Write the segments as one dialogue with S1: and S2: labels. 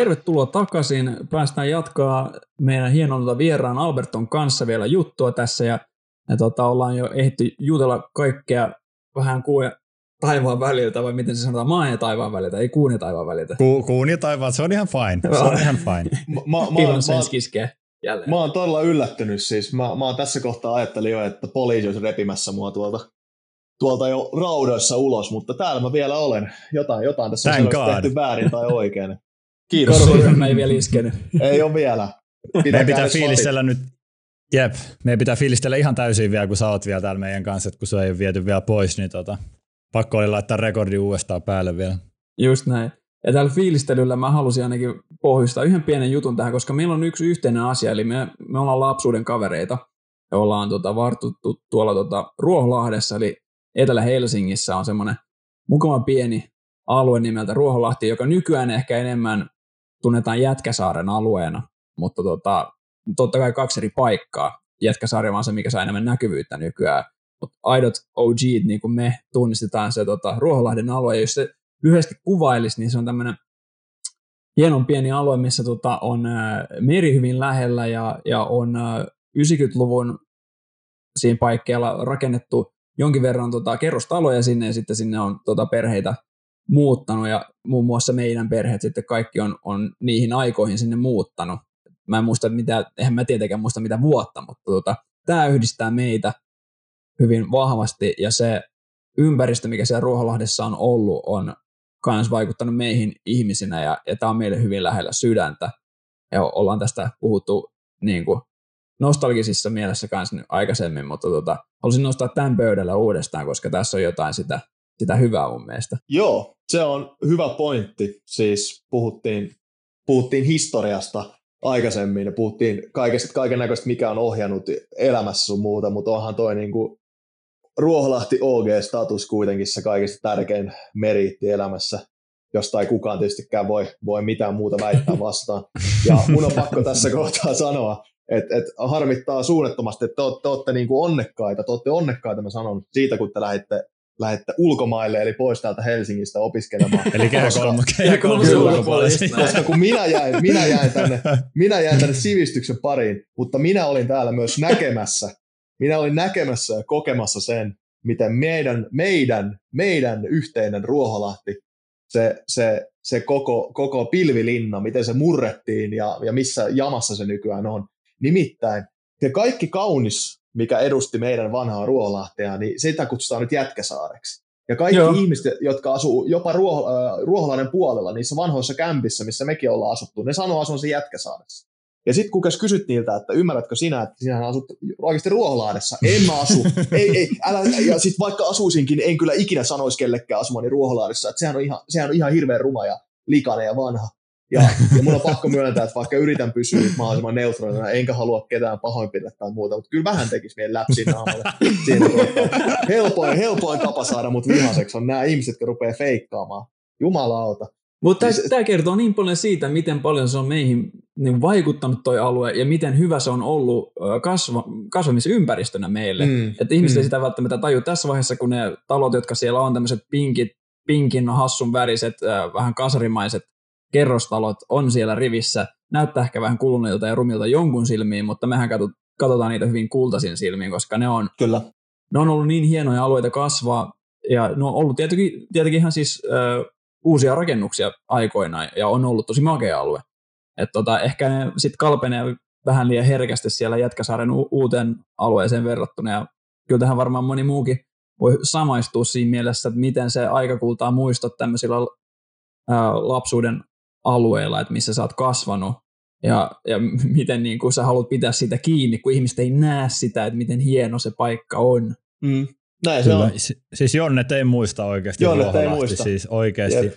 S1: tervetuloa takaisin. Päästään jatkaa meidän hienolta vieraan Alberton kanssa vielä juttua tässä ja, ja tota, ollaan jo ehti jutella kaikkea vähän kuin taivaan väliltä, vai miten se sanotaan, maan ja taivaan väliltä, ei kuun ja taivaan väliltä.
S2: Ku, kuun ja taivaan, se on ihan fine. Se on ihan fine.
S3: mä, mä, mä, mä, jälleen. Mä oon todella yllättynyt siis. Mä, mä oon tässä kohtaa ajattelin jo, että poliisi olisi repimässä mua tuolta, tuolta jo raudoissa ulos, mutta täällä mä vielä olen. Jotain, jotain tässä
S2: Thank
S3: on tehty väärin tai oikein.
S1: Kiitos. Korvaryhmä ei vielä iskenyt.
S3: ei ole vielä.
S2: Meidän pitää fiilistellä nyt, jep, meidän pitää fiilistellä ihan täysin vielä, kun sä oot vielä täällä meidän kanssa, että kun se ei ole viety vielä pois, niin tota, pakko oli laittaa rekordi uudestaan päälle vielä.
S1: Just näin. Ja tällä fiilistelyllä mä halusin ainakin pohjustaa yhden pienen jutun tähän, koska meillä on yksi yhteinen asia, eli me, me ollaan lapsuuden kavereita ja ollaan tota, vartuttu tuolla tota, Ruoholahdessa, eli Etelä-Helsingissä on semmoinen mukava pieni alue nimeltä Ruoholahti, joka nykyään ehkä enemmän tunnetaan Jätkäsaaren alueena, mutta tota, totta kai kaksi eri paikkaa. Jätkäsaari on se, mikä saa enemmän näkyvyyttä nykyään. Mutta aidot OG, niin kuin me tunnistetaan se tota, Ruoholahden alue, ja jos se lyhyesti kuvailisi, niin se on tämmöinen hienon pieni alue, missä tota, on ää, meri hyvin lähellä ja, ja on ää, 90-luvun siinä paikkeilla rakennettu jonkin verran tota, kerrostaloja sinne ja sitten sinne on tota, perheitä muuttanut ja muun muassa meidän perheet sitten kaikki on, on niihin aikoihin sinne muuttanut. Mä en muista mitä, eihän mä tietenkään muista mitä vuotta, mutta tota, tämä yhdistää meitä hyvin vahvasti ja se ympäristö, mikä siellä Ruoholahdessa on ollut, on myös vaikuttanut meihin ihmisinä ja, ja tämä on meille hyvin lähellä sydäntä. Ja ollaan tästä puhuttu niin kuin nostalgisissa mielessä kanssa aikaisemmin, mutta tota, haluaisin nostaa tämän pöydällä uudestaan, koska tässä on jotain sitä, sitä hyvää mun mielestä.
S3: Joo, se on hyvä pointti. Siis puhuttiin, puhuttiin historiasta aikaisemmin ja puhuttiin kaikesta, kaiken näköistä, mikä on ohjannut elämässä sun muuta, mutta onhan toi niin kuin Ruoholahti OG-status kuitenkin se kaikista tärkein meriitti elämässä, josta ei kukaan tietystikään voi, voi mitään muuta väittää vastaan. Ja mun on pakko tässä kohtaa sanoa, että et harmittaa suunnattomasti, että te, te olette niin kuin onnekkaita, te olette onnekkaita, mä sanon, siitä kun te lähditte, lähditte ulkomaille, eli pois täältä Helsingistä opiskelemaan.
S2: eli
S3: Koska kun minä jäin, minä, jäin tänne, minä jäin tänne sivistyksen pariin, mutta minä olin täällä myös näkemässä minä olin näkemässä ja kokemassa sen, miten meidän, meidän, meidän yhteinen Ruoholahti, se, se, se koko, koko pilvilinna, miten se murrettiin ja, ja missä jamassa se nykyään on. Nimittäin se kaikki kaunis, mikä edusti meidän vanhaa Ruoholahtea, niin sitä kutsutaan nyt Jätkäsaareksi. Ja kaikki Joo. ihmiset, jotka asuu jopa Ruoho, äh, Ruoholahden puolella, niissä vanhoissa kämpissä, missä mekin ollaan asuttu, ne sanoo asuvansa Jätkäsaaressa. Ja sitten kun kysyt niiltä, että ymmärrätkö sinä, että sinä asut oikeasti Ruoholahdessa, en mä asu. ei, ei, älä, ja sitten vaikka asuisinkin, en kyllä ikinä sanoisi kellekään asumani Ruoholahdessa, että sehän on ihan, sehän on ihan hirveän ruma ja likainen ja vanha. Ja, ja mun on pakko myöntää, että vaikka yritän pysyä mahdollisimman neutraalina, enkä halua ketään pahoinpidellä tai muuta, mutta kyllä vähän tekisi meidän läpsiin naamalle. Helpoin, helpoin tapa saada mut vihaseksi on nämä ihmiset, jotka rupeaa feikkaamaan. Jumalauta.
S1: Mutta siis, tämä kertoo niin paljon siitä, miten paljon se on meihin niin vaikuttanut toi alue ja miten hyvä se on ollut kasva, kasvamisympäristönä meille. Mm, että ihmiset mm. ei sitä välttämättä taju tässä vaiheessa, kun ne talot, jotka siellä on, tämmöiset pinkit, pinkin hassun väriset, vähän kasarimaiset kerrostalot on siellä rivissä, näyttää ehkä vähän kuluneilta ja rumilta jonkun silmiin, mutta mehän katsotaan niitä hyvin kultaisin silmiin, koska ne on,
S3: Kyllä.
S1: ne on ollut niin hienoja alueita kasvaa, ja ne on ollut tietenkin, tietenkin ihan siis uusia rakennuksia aikoinaan ja on ollut tosi makea alue. Et tota, ehkä ne sitten kalpenee vähän liian herkästi siellä Jätkäsaaren u- uuteen alueeseen verrattuna ja kyllä tähän varmaan moni muukin voi samaistua siinä mielessä, että miten se aika kultaa muistot tämmöisillä ää, lapsuuden alueilla, että missä sä oot kasvanut ja, ja miten niin kun sä haluat pitää sitä kiinni, kun ihmiset ei näe sitä, että miten hieno se paikka on.
S3: Mm. Näin se on.
S2: Siis Jonnet ei muista oikeasti Jonnet ei muista. Siis oikeasti Jep.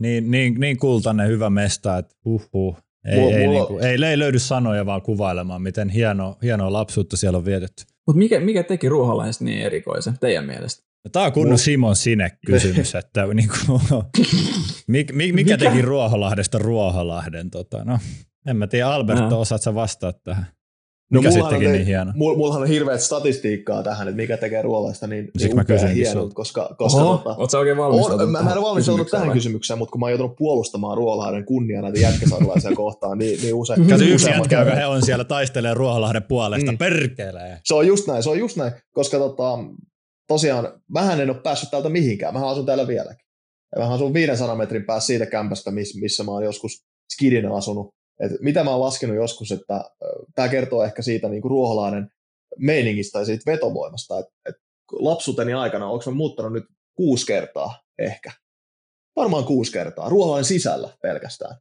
S2: niin, niin, niin kultainen hyvä mesta, että huh. Ei, mulla, ei, mulla... Niin kuin, ei, ei löydy sanoja vaan kuvailemaan, miten hieno, hienoa lapsuutta siellä on vietetty.
S1: Mutta mikä, mikä teki ruoholaiset niin erikoisen teidän mielestä?
S2: No, Tämä on kunnon. Simon Sinek-kysymys, että niin kuin, mikä, mikä teki Ruoholahdesta Ruoholahden? Tota, no, en mä tiedä, Alberto, no. osaat sä vastaa tähän? No, mikä sittenkin niin hieno?
S3: Mullahan on hirveät statistiikkaa tähän, että mikä tekee ruoalaista niin, niin upea hieno, koska, koska Oho,
S1: tota, Oletko oikein valmistautunut?
S3: Mä, mä en ole valmistautunut tähän vai? kysymykseen, mutta kun mä oon joutunut puolustamaan Ruoholahden kunniaa näitä jätkäsaarulaisia kohtaan, niin, niin usein.
S2: Kato yksi jätkä, joka he on siellä taistelee Ruoholahden puolesta, mm. perkelee.
S3: Se on just näin, se on just näin, koska tota, tosiaan vähän en ole päässyt täältä mihinkään, mä asun täällä vieläkin. Ja mä asun 500 metrin päässä siitä kämpästä, missä mä oon joskus skidinä asunut et mitä mä oon laskenut joskus, että tämä kertoo ehkä siitä niin kuin Ruoholainen meiningistä ja siitä vetovoimasta, että et lapsuuteni aikana, onko mä muuttanut nyt kuusi kertaa ehkä, varmaan kuusi kertaa, Ruoholainen sisällä pelkästään.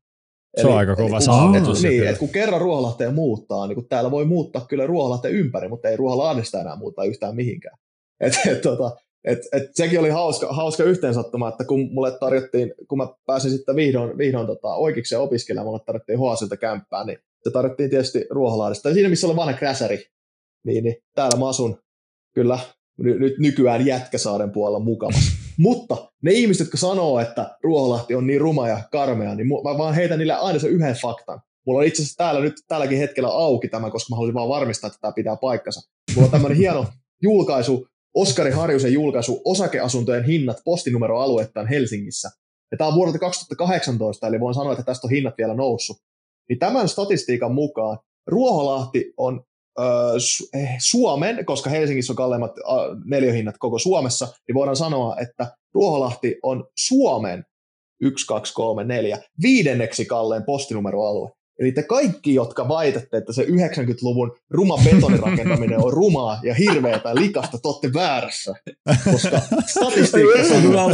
S2: Se on aika kova saavutus.
S3: Niin, että kun kerran Ruoholahteen muuttaa, niin kun täällä voi muuttaa kyllä Ruoholahteen ympäri, mutta ei Ruoholahdesta enää muuttaa yhtään mihinkään. Et, et, tota, et, et sekin oli hauska, hauska yhteensattuma, että kun mulle tarjottiin, kun mä pääsin sitten vihdoin, vihdoin tota, oikeikseen opiskelemaan, mulle tarjottiin Hoasilta kämppää, niin se tarjottiin tietysti Ruoholahdesta. Ja siinä, missä oli vanha kräsäri, niin, niin täällä mä asun kyllä nyt nykyään Jätkäsaaren puolella mukavassa. Mutta ne ihmiset, jotka sanoo, että Ruoholahti on niin ruma ja karmea, niin mä vaan heitän niille aina sen yhden faktan. Mulla on itse asiassa täällä nyt tälläkin hetkellä auki tämä, koska mä haluaisin vaan varmistaa, että tämä pitää paikkansa. Mulla on tämmöinen hieno julkaisu Oskari Harjusen julkaisu Osakeasuntojen hinnat postinumeroaluettaan Helsingissä. Ja tämä on vuodelta 2018, eli voin sanoa, että tästä on hinnat vielä noussut. Niin tämän statistiikan mukaan Ruoholahti on ö, eh, Suomen, koska Helsingissä on kalleimmat ö, neliöhinnat koko Suomessa, niin voidaan sanoa, että Ruoholahti on Suomen 1, 2, 3, 4, viidenneksi kallein postinumeroalue. Eli te kaikki, jotka väitätte, että se 90-luvun ruma betonirakentaminen on rumaa ja hirveätä ja likasta, te olette väärässä. Koska statistiikka, sanoo,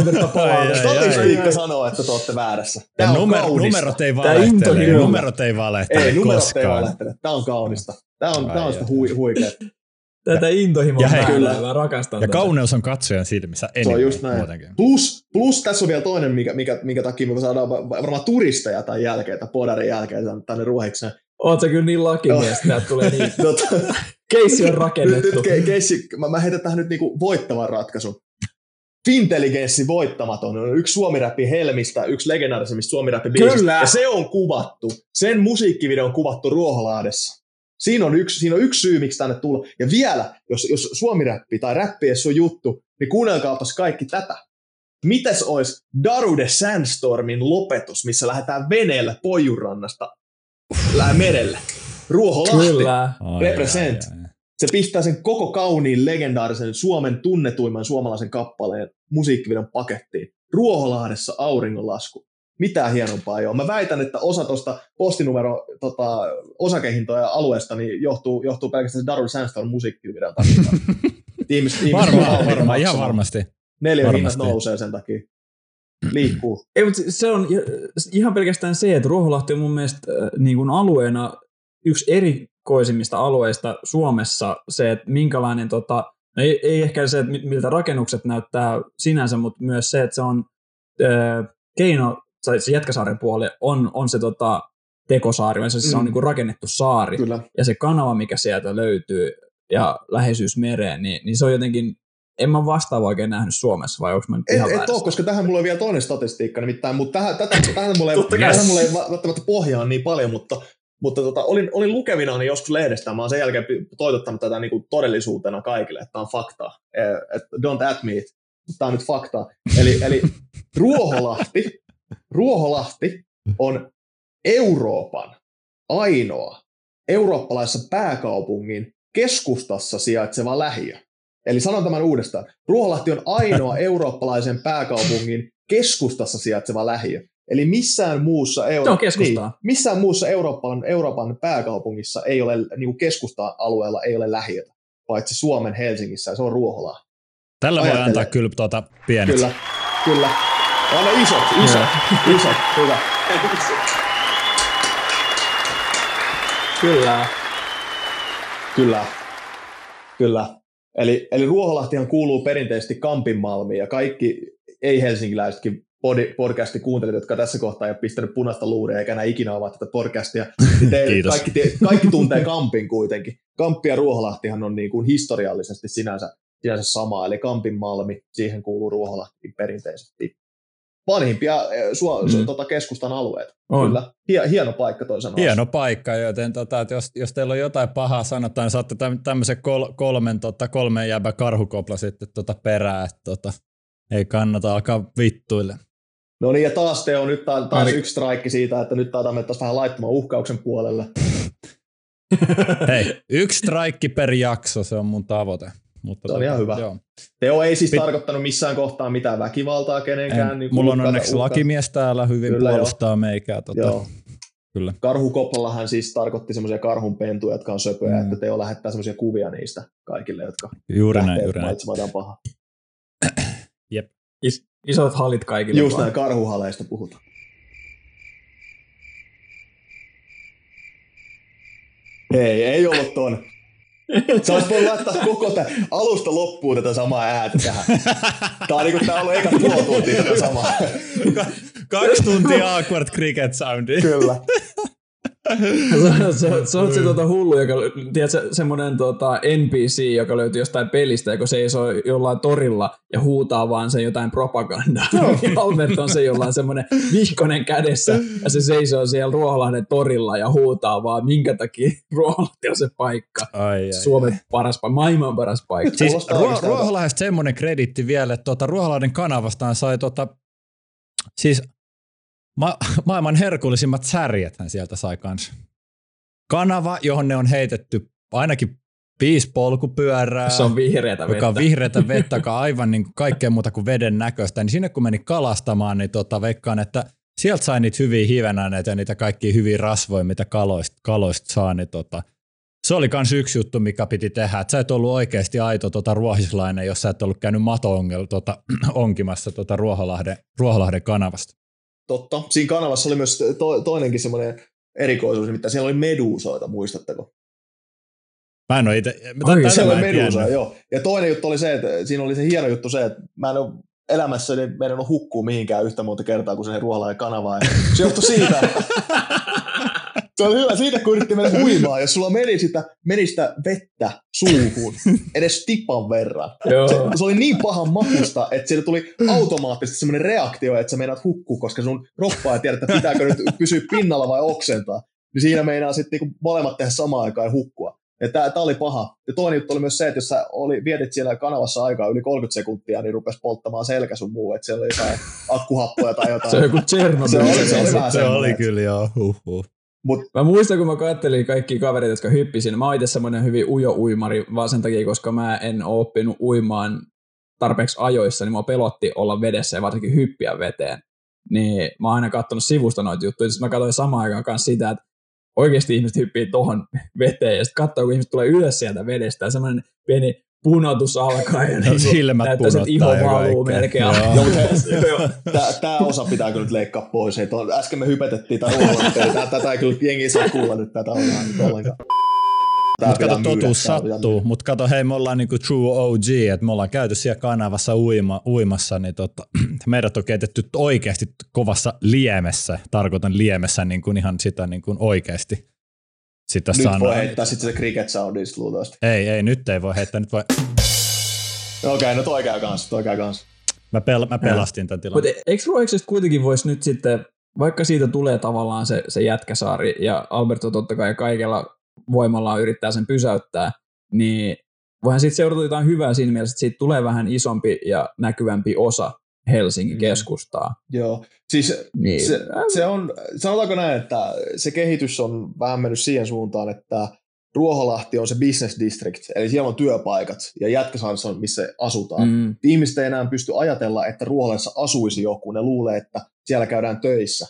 S3: statistiikka sanoo, että te olette väärässä.
S2: Tämä on numer- numerot ei valehtele. Numerot ei valehtele
S3: Ei, numerot ei valehtele. Tämä on kaunista. Tämä on, tämä on sitä hui, huikeaa.
S1: Tätä intohimoa ja kyllä. mä rakastan
S2: Ja tätä. kauneus on katsojan silmissä enemmän. Se on just näin.
S3: Plus, plus tässä on vielä toinen, mikä, mikä, mikä takia me saadaan varmaan turisteja tämän jälkeen, tai podarin jälkeen tänne ruohikseen.
S1: Oot sä kyllä niin lakimies, että tulee niin. tota, keissi on rakennettu. Nyt,
S3: nyt keissi, mä, mä heitän tähän nyt niinku voittavan ratkaisun. Fintelligenssi voittamaton on yksi suomiräppi Helmistä, yksi legendaarisimmista suomiräppi Kyllä. Ja se on kuvattu, sen musiikkivideo on kuvattu Ruoholaadessa. Siinä on, yksi, siinä on yksi syy, miksi tänne tulla. Ja vielä, jos, jos suomiräppi tai räppi ei ole juttu, niin kuunnelkaapas kaikki tätä. Mitäs olisi Darude Sandstormin lopetus, missä lähdetään veneellä Pojurannasta lähe merelle? Ruoholahti, Kyllä. represent. Ai, ai, ai. Se pistää sen koko kauniin, legendaarisen Suomen tunnetuimman suomalaisen kappaleen musiikkivideon pakettiin. Ruoholahdessa auringonlasku mitään hienompaa ei ole. Mä väitän, että osa tuosta postinumero tota, osakehintoja alueesta niin johtuu, johtuu pelkästään se Darul Sandstorm musiikkivideon takia.
S2: ihmiset, ihmiset varmaan, varma, ihan varmasti.
S3: Neljä hinnat nousee sen takia. Liikkuu.
S1: Ei, mutta se on ihan pelkästään se, että Ruoholahti on mun mielestä äh, niin kuin alueena yksi erikoisimmista alueista Suomessa se, että minkälainen, tota, no ei, ei ehkä se, että miltä rakennukset näyttää sinänsä, mutta myös se, että se on äh, keino se Jätkäsaaren puoli on, on se tota, tekosaari, se, mm. se on mm. niin rakennettu saari. Kyllä. Ja se kanava, mikä sieltä löytyy ja läheisyys mereen, niin, niin se on jotenkin, en mä vastaava oikein nähnyt Suomessa, vai onko mä nyt
S3: et, ihan et ole, koska tähän mulla on vielä toinen statistiikka, nimittäin, mutta tähän, tätä, tähän, mulla ei, tähän mulla ei välttämättä pohjaa niin paljon, mutta, mutta tota, olin, olin lukevina niin joskus lehdestä, mä oon sen jälkeen toitottanut tätä niin kuin todellisuutena kaikille, että tämä on fakta, et, don't admit, tämä on nyt fakta. Eli, eli Ruoholahti Ruoholahti on Euroopan ainoa eurooppalaisessa pääkaupungin keskustassa sijaitseva lähiö. Eli sanon tämän uudestaan. Ruoholahti on ainoa eurooppalaisen pääkaupungin keskustassa sijaitseva lähiö. Eli missään muussa, Euro- niin, missään muussa Euroopan, Euroopan pääkaupungissa ei ole, niin keskusta-alueella ei ole lähiötä, paitsi Suomen Helsingissä, ja se on Ruoholahti.
S2: Tällä voi antaa kyllä tuota pienet.
S3: Kyllä, kyllä. Anna isot, isot, isot, hyvä.
S1: Kyllä.
S3: Kyllä. Kyllä. Eli, eli Ruoholahtihan kuuluu perinteisesti Kampinmalmiin ja kaikki ei-helsinkiläisetkin podcastin kuuntelijat, jotka tässä kohtaa ei ole pistänyt punaista luuria eikä enää ikinä avaa tätä podcastia, niin te, kaikki, te, kaikki tuntee Kampin kuitenkin. Kamppi ja Ruoholahtihan on niin kuin historiallisesti sinänsä, sinänsä sama, eli Kampin malmi, siihen kuuluu Ruoholahti perinteisesti. Vanhimpia Suo, mm. tota keskustan alueita. On. Kyllä, hieno paikka toisen
S2: Hieno paikka, joten tota, että jos, jos teillä on jotain pahaa sanotaan, niin saatte tämmöisen kol, kolmen, tota, kolmen jäbä karhukopla sitten tota perää, että tota, ei kannata alkaa vittuille.
S3: No niin, ja taas Teo, nyt taas Aini. yksi strike siitä, että nyt taitaa mennä vähän laittamaan uhkauksen puolelle.
S2: Hei, yksi strike per jakso, se on mun tavoite. Mutta
S3: se on ihan hyvä. Joo. Teo ei siis Pit- tarkoittanut missään kohtaa mitään väkivaltaa kenenkään.
S2: En, niin mulla on onneksi uhka. lakimies täällä hyvin Kyllä, puolustaa jo. meikää. Tota. Joo.
S3: Kyllä. Karhukoplallahan siis tarkoitti semmoisia karhunpentuja, jotka on söpöjä, mm. että Teo lähettää semmoisia kuvia niistä kaikille, jotka
S2: juuri näin, juuri näin.
S3: paha.
S2: Jep.
S1: Is, isot halit kaikille.
S3: Just näin, karhuhaleista puhutaan. Ei, ei ollut ton. Sä olisit voinut laittaa koko tämän alusta loppuun tätä samaa ääntä tähän. Tää on, niinku, tää on ollut eka puoli tuntia tätä samaa.
S2: Kaksi tuntia awkward cricket soundi.
S3: Kyllä
S1: se, se, se on se tota hullu, joka, tiedätkö, semmoinen tota NPC, joka löytyy jostain pelistä, joka seisoo jollain torilla ja huutaa vaan sen jotain propagandaa. No. Albert on se jollain semmoinen vihkonen kädessä ja se seisoo siellä Ruoholahden torilla ja huutaa vaan, minkä takia Ruoholahti on se paikka. Ai, ai, Suomen ai. paras paikka, maailman paras paikka.
S2: Siis Ruo- Ruoholahdesta semmoinen kreditti vielä, että tuota, Ruoholahden kanavastaan sai tota, siis Ma- maailman herkullisimmat särjet hän sieltä sai kanssa. Kanava, johon ne on heitetty ainakin viisi polkupyörää.
S1: Se on vihreätä vettä.
S2: Joka on vihreätä vettä, joka on aivan niin kaikkea muuta kuin veden näköistä. Niin sinne kun meni kalastamaan, niin tota, veikkaan, että sieltä sai niitä hyviä hivenaineita ja niitä kaikkia hyviä rasvoja, mitä kaloista, kaloista saa. Niin tota, se oli myös yksi juttu, mikä piti tehdä. Että sä et ollut oikeasti aito tota, ruohislainen, jos sä et ollut käynyt mato tota, onkimassa tota, Ruoholahden, Ruoholahden kanavasta.
S3: Totta. Siinä kanavassa oli myös to, toinenkin semmoinen erikoisuus, nimittäin siellä oli meduusoita, muistatteko?
S2: Mä en ole itse...
S3: Ai, oli meduusoja, joo. Ja toinen juttu oli se, että siinä oli se hieno juttu se, että mä en ole elämässäni meidän on hukkuu mihinkään yhtä monta kertaa kuin se ruohalainen kanava. Ja se johtui siitä, Se on hyvä siitä, kun yritti mennä uimaan, jos sulla meni sitä, meni sitä vettä suuhun edes tipan verran. Se, se, oli niin pahan makusta, että siitä tuli automaattisesti semmoinen reaktio, että sä meinaat hukkuu, koska sun roppaa ei tiedä, että pitääkö nyt pysyä pinnalla vai oksentaa. Niin siinä meinaa sitten niinku molemmat tehdä samaan aikaan ja hukkua. Tämä oli paha. Ja toinen juttu oli myös se, että jos sä oli, vietit siellä kanavassa aikaa yli 30 sekuntia, niin rupesi polttamaan selkä sun muu, että siellä oli jotain akkuhappoja tai jotain.
S1: Se on joku Chernobyl.
S2: Se oli, se oli, se oli kyllä joo. Uh, uh.
S1: Mut, mä muistan, kun mä kattelin kaikki kavereita, jotka hyppisin. Mä oon itse semmoinen hyvin ujo uimari, vaan sen takia, koska mä en ole oppinut uimaan tarpeeksi ajoissa, niin mä pelotti olla vedessä ja varsinkin hyppiä veteen. Niin mä oon aina katsonut sivusta noita juttuja. Sitten mä katsoin samaan aikaan kanssa sitä, että oikeasti ihmiset hyppii tohon veteen ja sitten katsoo, kun ihmiset tulee ylös sieltä vedestä ja semmoinen pieni punotus alkaa ja no, niin
S2: silmät näyttää, että iho valuu
S1: melkein.
S3: Tämä osa pitää kyllä nyt leikkaa pois. Hei, tuon, äsken me hypetettiin tätä Tätä ei kyllä jengi saa kuulla nyt tätä ollenkaan.
S2: Mutta kato, totuus sattuu. Mutta kato, hei, me ollaan niinku true OG, että me ollaan käyty siellä kanavassa uima, uimassa, niin tota, meidät on keitetty oikeasti kovassa liemessä. Tarkoitan liemessä niin kuin ihan sitä niin kuin oikeasti
S3: sitä nyt sanaa. voi heittää sitten se cricket soundista luultavasti.
S2: Ei, ei, nyt ei voi heittää, nyt voi...
S3: Okei, okay, no toi käy kans, toi käy kans.
S2: Mä, pel- mä pelastin tämän tilanteen.
S1: Mutta eikö Ruoiksesta kuitenkin voisi nyt sitten, vaikka siitä tulee tavallaan se, se jätkäsaari, ja Alberto totta kai kaikella voimallaan yrittää sen pysäyttää, niin voihan sitten seurata jotain hyvää siinä mielessä, että siitä tulee vähän isompi ja näkyvämpi osa Helsingin mm. keskustaa.
S3: Joo, siis niin. se, se on, sanotaanko näin, että se kehitys on vähän mennyt siihen suuntaan, että Ruoholahti on se business district, eli siellä on työpaikat ja Jätkäsaaressa on, missä asutaan. Mm. Ihmiset ei enää pysty ajatella, että Ruoholassa asuisi joku, ne luulee, että siellä käydään töissä.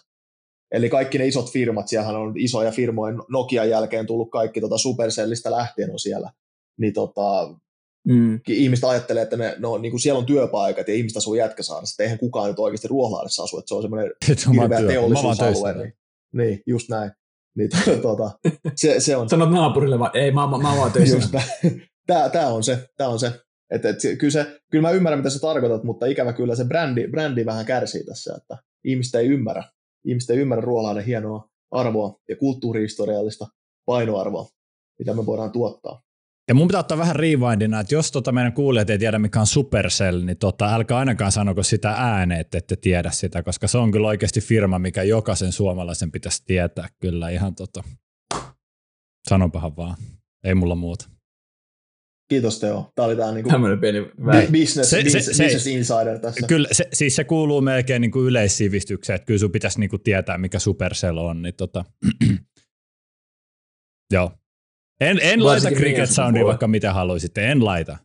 S3: Eli kaikki ne isot firmat, siellähän on isoja firmoja, Nokian jälkeen tullut kaikki tota Supercellistä lähtien on siellä. Niin tota, Mm. Ihmiset ajattelee, että ne, no, niin kuin siellä on työpaikat ja ihmiset asuu Jätkäsaaressa, eihän kukaan nyt oikeasti Ruoholahdessa asu, että se on semmoinen hirveä teollisuusalue. Niin, niin, just näin. Niin, tuota, se, se on.
S1: Sanot naapurille vaan, ei, mä, mä, mä vaan töissä. Just
S3: tämä, tämä on se, tämä on se. Et, et, kyllä, se, kyllä mä ymmärrän, mitä sä tarkoitat, mutta ikävä kyllä se brändi, brändi vähän kärsii tässä, että ihmiset ei ymmärrä. Ihmiset ei ymmärrä Ruoholahden hienoa arvoa ja kulttuurihistoriallista painoarvoa, mitä me voidaan tuottaa.
S2: Ja mun pitää ottaa vähän rewindina, että jos tota meidän kuulijat ei tiedä mikä on Supercell, niin tota, älkää ainakaan sanoko sitä ääneen, että ette tiedä sitä, koska se on kyllä oikeasti firma, mikä jokaisen suomalaisen pitäisi tietää kyllä ihan tota. Sanonpahan vaan, ei mulla muuta.
S3: Kiitos Teo. Tämä oli tämä niinku
S1: pieni
S3: business, se, business, se, business insider tässä.
S2: Kyllä, se, siis se kuuluu melkein niinku yleissivistykseen, että kyllä sun pitäisi niinku tietää, mikä Supercell on. Niin tota. Joo, en, en laita cricket soundia vaikka mitä haluaisitte, en laita.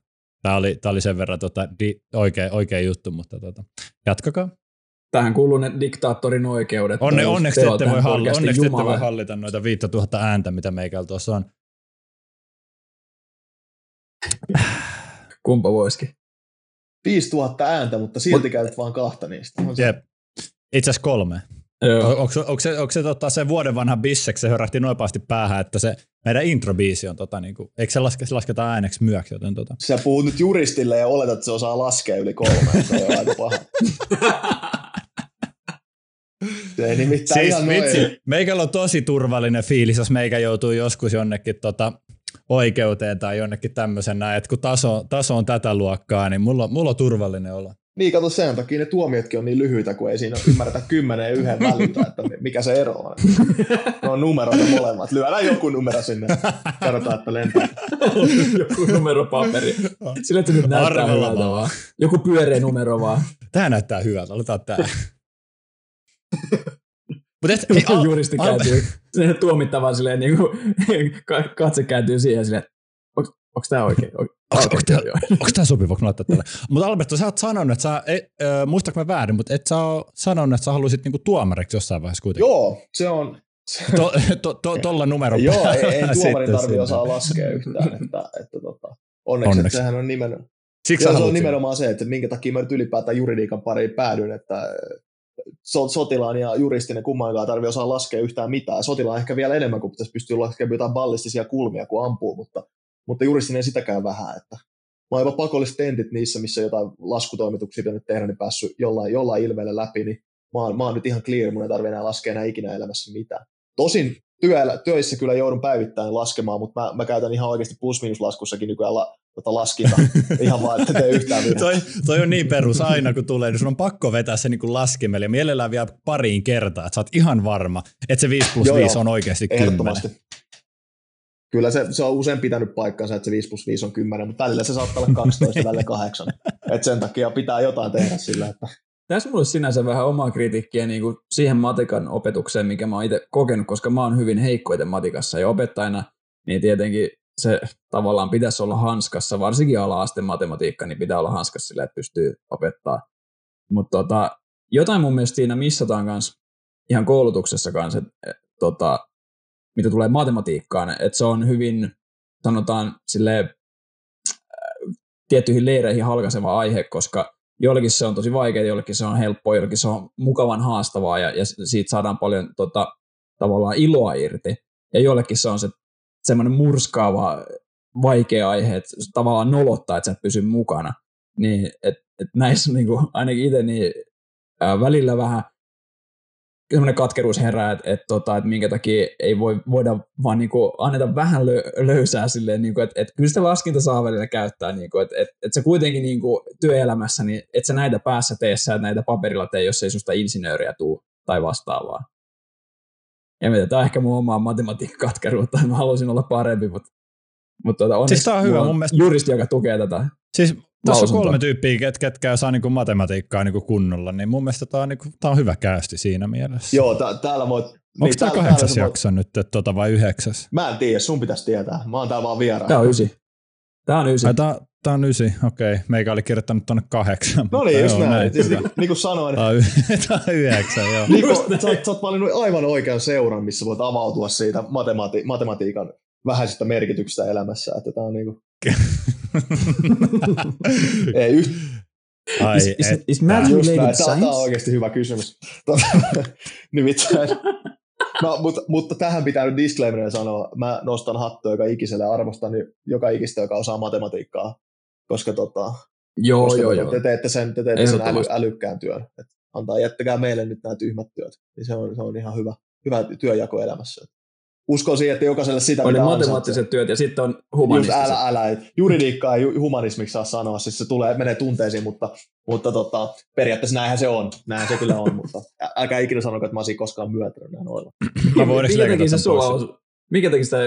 S2: Tämä oli, tämä oli sen verran tota, di, oikea, oikea juttu, mutta tota, jatkakaa.
S1: Tähän kuuluu ne diktaattorin oikeudet.
S2: Onne, onneksi ette voi, halli, onneksi ette voi hallita noita 5000 ääntä, mitä meikällä tuossa on.
S1: Kumpa voisikin?
S3: 5000 ääntä, mutta silti Mut, käytät vaan kahta niistä.
S2: Jep. Itse asiassa kolme. Joo. Onko, onko, se, onko se, tota, se vuoden vanha bisseksi, se hörähti nopeasti päähän, että se meidän introbiisi on, tota, niinku, eikö se, laske, se lasketa ääneksi myöksi? Joten, tota.
S3: Sä puhut nyt juristille ja oletat, että se osaa laskea yli kolme, se on aika paha. Se ei nimittäin siis, ihan vitsi, noin.
S2: meikällä on tosi turvallinen fiilis, jos meikä joutuu joskus jonnekin tota, oikeuteen tai jonnekin tämmöisen näin, että kun taso, taso on tätä luokkaa, niin mulla, mulla on turvallinen olo.
S3: Niin, kato sen takia ne tuomiotkin on niin lyhyitä, kun ei siinä ymmärretä kymmenen ja yhden väliltä, että mikä se ero on. Ne on numeroita molemmat. Lyödään joku numero sinne. Katsotaan, että lentää.
S1: joku numeropaperi. Sillä että nyt näyttää hyvältä vaan. Joku pyöreä numero vaan.
S2: Tämä näyttää hyvältä. Otetaan tämä.
S1: Mutta et, hei, al- juristi kääntyy, se tuomittava silleen, niin kuin, katse kääntyy siihen silleen, onko tämä oikein?
S2: Onko tämä sopiva, kun laittaa tällä? Mutta Alberto, sä oot sanonut, että sä, e, äh, muistatko mä väärin, mutta et sä ole sanonut, että sä haluaisit niinku tuomareksi jossain vaiheessa kuitenkin.
S3: Joo, se on...
S2: to, to, to, tolla numero
S3: Joo, ei, ei tuomari tarvitse osaa laskea yhtään. Että, että tota, onneksi, onneksi. Että sehän on nimenomaan, Siksi se on nimenomaan se, että minkä takia mä nyt ylipäätään juridiikan pariin päädyin, että sotilaan ja juristin kummankaan tarvitse osaa laskea yhtään mitään. Sotilaan ehkä vielä enemmän, kun pitäisi pystyä laskemaan jotain ballistisia kulmia, kuin ampuu, mutta mutta juuri sinne sitäkään vähän, että mä jopa pakolliset tentit niissä, missä jotain laskutoimituksia nyt tehdä, niin päässyt jollain, jollain ilmeellä läpi, niin mä oon, mä oon nyt ihan clear, mun ei tarvitse enää laskea enää ikinä elämässä mitään. Tosin työ, työissä kyllä joudun päivittäin laskemaan, mutta mä, mä käytän ihan oikeasti plus-minus-laskussakin nykyään la, tota laskinta. Ihan vaan, että tee yhtään
S2: toi, toi, on niin perus aina, kun tulee, niin sun on pakko vetää se niin laskimelle ja mielellään vielä pariin kertaa, että sä oot ihan varma, että se 5 plus 5 on oikeasti 10
S3: kyllä se, se on usein pitänyt paikkansa, että se 5 plus 5 on 10, mutta välillä se saattaa olla 12, välillä 8. Et sen takia pitää jotain tehdä sillä, että
S1: tässä mulla sinänsä vähän omaa kritiikkiä niin kuin siihen matikan opetukseen, mikä mä oon itse kokenut, koska mä oon hyvin heikkoiten matikassa ja opettajana, niin tietenkin se tavallaan pitäisi olla hanskassa, varsinkin ala-asteen matematiikka, niin pitää olla hanskassa sillä, että pystyy opettaa. Mutta tota, jotain mun mielestä siinä missataan kanssa ihan koulutuksessa kanssa, että tota, mitä tulee matematiikkaan, että se on hyvin, sanotaan sille äh, tiettyihin leireihin halkaiseva aihe, koska joillekin se on tosi vaikea, jollekin se on helppoa, jollekin se on mukavan haastavaa ja, ja siitä saadaan paljon tota, tavallaan iloa irti. Ja jollekin se on se semmoinen murskaava, vaikea aihe, että tavallaan nolottaa, että sä et pysy mukana. Niin, et, et näissä niin kuin, ainakin itse niin, ää, välillä vähän semmoinen katkeruus herää, että, että, tota, että minkä takia ei voi, voida vaan niin kuin, anneta vähän lö, löysää silleen, niin kuin, että, että kyllä sitä laskinta saa välillä käyttää, niin kuin, että, että, että se kuitenkin niin kuin, työelämässä, niin että sä näitä päässä tee, sä näitä paperilla tee, jos ei susta insinööriä tuu tai vastaavaa. Ja mitä, tämä on ehkä mun omaa matematiikkatkeruutta, mä haluaisin olla parempi, mutta, mutta tuota, onneksi siis on hyvä, mun mielestä... juristi, joka tukee tätä.
S2: Siis tässä on kolme tyyppiä, ket, ketkä osaa niinku matematiikkaa niinku kunnolla, niin mun mielestä tämä on, niinku, tää on hyvä käysti siinä mielessä.
S3: Joo, t- täällä voit... Onko
S2: niin, tämä kahdeksas jakso voit... nyt tota, vai yhdeksäs?
S3: Mä en tiedä, sun pitäisi tietää. Mä oon täällä vaan vieraan.
S1: Tämä on ysi. Tämä on ysi.
S2: Tämä, tämä on ysi, okei. Okay. Meikä oli kirjoittanut tuonne kahdeksan.
S3: No niin, just näin. näin. Siis, niin, niin kuin sanoin.
S2: Tämä on, tämä on yhdeksän, joo.
S3: Niin kuin, sä, oot, sä oot valinnut aivan oikean seuran, missä voit avautua siitä matemati- matematiikan vähäisestä merkityksestä elämässä. Että tämä on niin kuin... Ei yht...
S1: Ai, is, is, is math related
S3: Tämä, tämä on oikeasti hyvä kysymys. Nimittäin, no, mutta, mutta tähän pitää nyt disclaimerina sanoa. Mä nostan hattua joka ikiselle arvostan joka ikistä, joka osaa matematiikkaa. Koska, tota,
S1: joo,
S3: koska
S1: joo,
S3: te,
S1: joo.
S3: te teette sen, te teette sen äly, älykkään työn. Et antaa, jättäkää meille nyt nämä tyhmät työt. Niin se on, se on ihan hyvä, hyvä työjako elämässä. Uskon siihen, että jokaiselle sitä
S1: Oli matemaattiset työt ja sitten on humanistiset.
S3: Just älä, älä. Juridiikkaa ei humanismiksi saa sanoa, siis se tulee, menee tunteisiin, mutta, mutta tota, periaatteessa näinhän se on. Näinhän se kyllä on, mutta älkää ikinä sanoko, että mä olisin koskaan myötänyt näin olla.
S1: mikä teki se sulla on, mikä teki sitä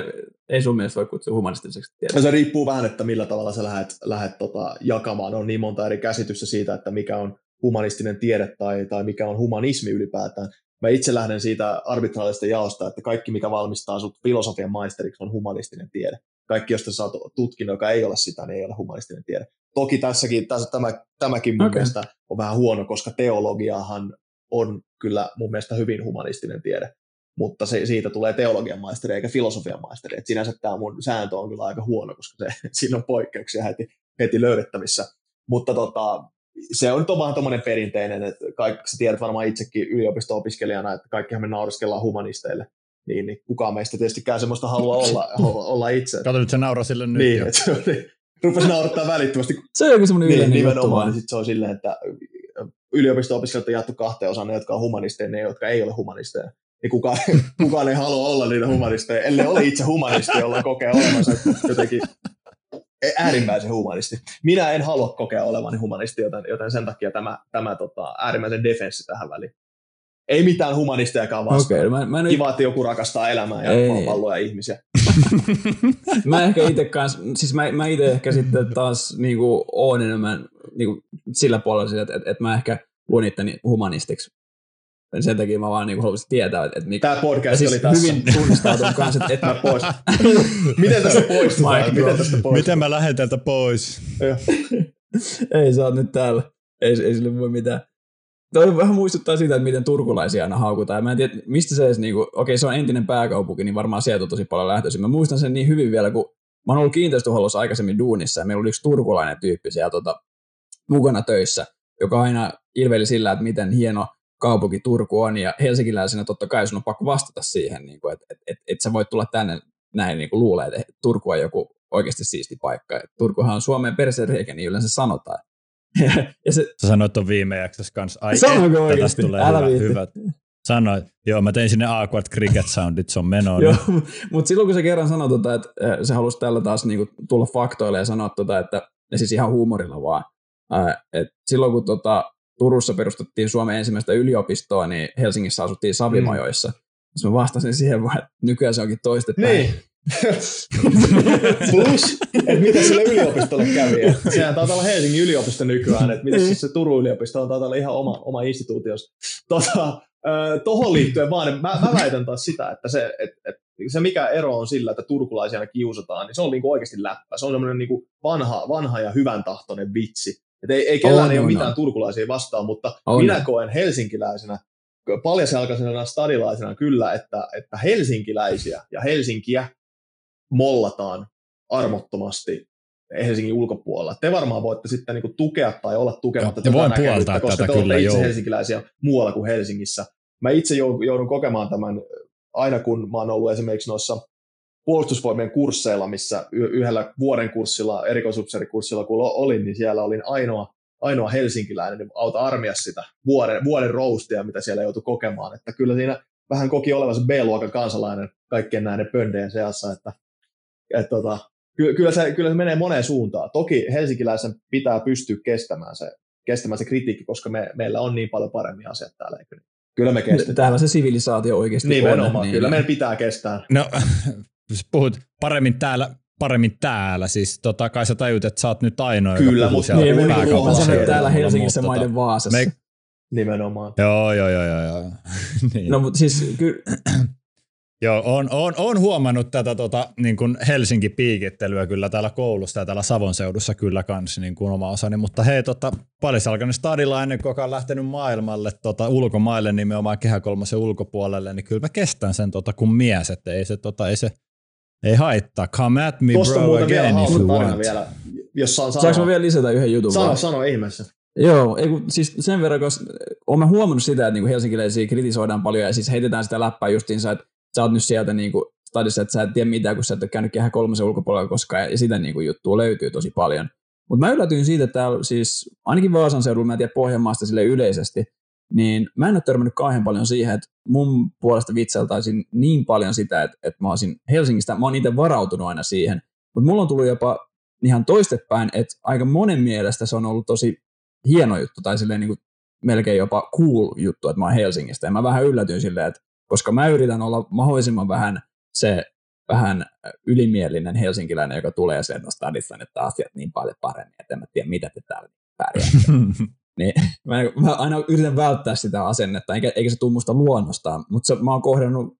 S1: ei sun mielestä voi kutsua humanistiseksi
S3: No se riippuu vähän, että millä tavalla sä lähdet, lähdet tota, jakamaan. On niin monta eri käsitystä siitä, että mikä on humanistinen tiede tai, tai mikä on humanismi ylipäätään mä itse lähden siitä arbitraalista jaosta, että kaikki, mikä valmistaa sut filosofian maisteriksi, on humanistinen tiede. Kaikki, josta sä oot tutkinut, joka ei ole sitä, niin ei ole humanistinen tiede. Toki tässäkin, tässä, tämä, tämäkin mun okay. mielestä on vähän huono, koska teologiahan on kyllä mun mielestä hyvin humanistinen tiede, mutta se, siitä tulee teologian maisteri eikä filosofian maisteri. Et sinänsä tämä mun sääntö on kyllä aika huono, koska se, siinä on poikkeuksia heti, heti löydettävissä. Mutta tota, se on nyt vähän tuommoinen perinteinen, että kaikki, sä tiedät varmaan itsekin yliopisto-opiskelijana, että kaikkihan me nauriskellaan humanisteille, niin, niin kukaan meistä tietystikään semmoista halua olla, olla itse.
S2: Kato nyt se nauraa sille nyt
S3: niin, että se on, niin, rupesi naurattaa välittömästi.
S1: Se on joku semmoinen
S3: niin, yleinen nimenomaan, niin sit se on silleen, että yliopisto-opiskelijat on jaettu kahteen osaan, ne, jotka on humanisteja, ne, jotka ei ole humanisteja. Niin kukaan, kukaan ei halua olla niitä humanisteja, ellei ole itse humanisti, jolla kokee olevansa jotenkin äärimmäisen humanisti. Minä en halua kokea olevani humanisti, joten, joten sen takia tämä, tämä tota, äärimmäisen defenssi tähän väliin. Ei mitään humanistejakaan vastaan. Okay, mä, mä nyt... Kiva, että joku rakastaa elämää ja ei. palloja ihmisiä.
S1: mä ehkä itse siis mä, mä itse ehkä sitten taas niinku, oon enemmän niinku, sillä puolella, että, että, että mä ehkä luon itteni humanistiksi sen takia mä vaan niin haluaisin tietää, että mikä...
S3: Tämä podcast siis oli tässä.
S1: hyvin tunnistautunut kanssa, että, että
S3: pois. Miten tästä pois?
S2: Miten tästä pois? Miten mä lähden täältä pois?
S1: ei, sä oot nyt täällä. Ei, ei sille voi mitään. Toi vähän muistuttaa sitä, että miten turkulaisia aina haukutaan. Mä en tiedä, mistä se edes, niin kuin, okei se on entinen pääkaupunki, niin varmaan sieltä on tosi paljon lähtöisin. Mä muistan sen niin hyvin vielä, kun mä oon ollut kiinteistöhuollossa aikaisemmin duunissa ja meillä oli yksi turkulainen tyyppi siellä tota, mukana töissä, joka aina ilveli sillä, että miten hieno kaupunki Turku on, ja helsinkiläisenä totta kai sun on pakko vastata siihen, niin kuin, että et, et, et sä voit tulla tänne näin niin kuin luulee, että Turku on joku oikeasti siisti paikka. Et Turkuhan on Suomen persereikä, niin yleensä sanotaan.
S2: ja se, Sä sanoit tuon viime jaksossa kanssa, ai
S1: Sanoinko että tästä
S2: tulee Älä hyvä, hyvät. Sanoit, joo, mä tein sinne awkward cricket soundit, se on menoa.
S1: joo, mutta silloin kun se kerran sanoi, tota, että se halusi tällä taas niinku tulla faktoille ja sanoa, tota, että ja siis ihan huumorilla vaan, että silloin kun tota, Turussa perustettiin Suomen ensimmäistä yliopistoa, niin Helsingissä asuttiin Savimajoissa. Mm. mä vastasin siihen vaan, että nykyään se onkin toistepäin.
S3: Niin. Plus, että mitä sille yliopistolle kävi. Et sehän taitaa olla Helsingin yliopisto nykyään, että miten siis se Turun yliopisto on taitaa olla ihan oma, oma instituutio. Tota, Tuohon liittyen vaan, mä, mä väitän taas sitä, että se, et, et, se mikä ero on sillä, että turkulaisia kiusataan, niin se on niinku oikeasti läppä. Se on semmoinen niinku vanha, vanha ja hyvän tahtoinen vitsi. Et ei, ei kellään on, ei ole mitään turkulaisia vastaan, mutta on. minä koen helsinkiläisenä, paljasjalkaisena stadilaisena kyllä, että, että helsinkiläisiä ja Helsinkiä mollataan armottomasti Helsingin ulkopuolella. Te varmaan voitte sitten niin tukea tai olla tukematta
S2: tätä voin näkemystä,
S3: koska
S2: tätä
S3: te
S2: kyllä,
S3: itse joo. helsinkiläisiä muualla kuin Helsingissä. Mä itse joudun kokemaan tämän aina kun mä oon ollut esimerkiksi noissa puolustusvoimien kursseilla, missä yhdellä vuoden kurssilla, erikoisupseerikurssilla kun olin, niin siellä olin ainoa, ainoa helsinkiläinen, niin auta armias sitä vuoden, vuoden roustia, mitä siellä joutui kokemaan. Että kyllä siinä vähän koki olevansa B-luokan kansalainen kaikkien näiden pöndeen seassa, että, että tota, kyllä, se, kyllä se menee moneen suuntaan. Toki helsinkiläisen pitää pystyä kestämään se, kestämään se kritiikki, koska me, meillä on niin paljon paremmin asiat täällä, eikö niin? Kyllä me kestetään.
S1: Täällä se sivilisaatio oikeasti
S3: Nimenomaan, on. Niin, kyllä meidän pitää kestää.
S2: No, puhut paremmin täällä, paremmin täällä, siis tota, kai sä tajut, että sä oot nyt ainoa,
S3: Kyllä,
S2: joka
S3: mutta
S1: niin, me täällä Helsingissä mutta, maiden vaasassa. Me...
S3: Nimenomaan.
S2: Joo, joo, joo, joo. joo.
S1: niin. No, mutta siis kyllä...
S2: Joo, on, on, on, huomannut tätä tota, niin kuin Helsinki-piikittelyä kyllä täällä koulussa ja täällä Savon seudussa kyllä kans niin kuin oma osani, mutta hei, tota, alkanut stadilla ennen kuin on lähtenyt maailmalle tota, ulkomaille nimenomaan kehä kolmosen ulkopuolelle, niin kyllä mä kestän sen tota, kun mies, että ei se, tota, ei se ei haittaa. Come at me Tosta bro again if you want. Vielä,
S3: jos saan
S1: sanoa. Saanko vielä lisätä yhden jutun?
S3: Sano, sano ihmeessä.
S1: Joo, ei kun, siis sen verran, koska olen huomannut sitä, että niin helsinkiläisiä kritisoidaan paljon ja siis heitetään sitä läppää justiinsa, että sä oot nyt sieltä niin kuin stadissa, että sä et tiedä mitään, kun sä et ole käynyt kehä kolmosen ulkopuolella koskaan, ja sitä niin kuin juttua löytyy tosi paljon. Mutta mä yllätyin siitä, että täällä siis, ainakin Vaasan seudulla, mä en tiedä Pohjanmaasta sille yleisesti, niin mä en ole törmännyt kauhean paljon siihen, että mun puolesta vitsailtaisin niin paljon sitä, että, että mä olisin Helsingistä, mä oon itse varautunut aina siihen, mutta mulla on tullut jopa ihan toistepäin, että aika monen mielestä se on ollut tosi hieno juttu, tai silleen niin kuin melkein jopa cool juttu, että mä oon Helsingistä, ja mä vähän yllätyin silleen, että koska mä yritän olla mahdollisimman vähän se vähän ylimielinen helsinkiläinen, joka tulee sen no stadissa nyt asiat niin paljon paremmin, että en mä tiedä, mitä te täällä pärjäätte. niin, mä, mä, aina yritän välttää sitä asennetta, eikä, eikä se tule musta luonnostaan, mutta se, mä oon kohdannut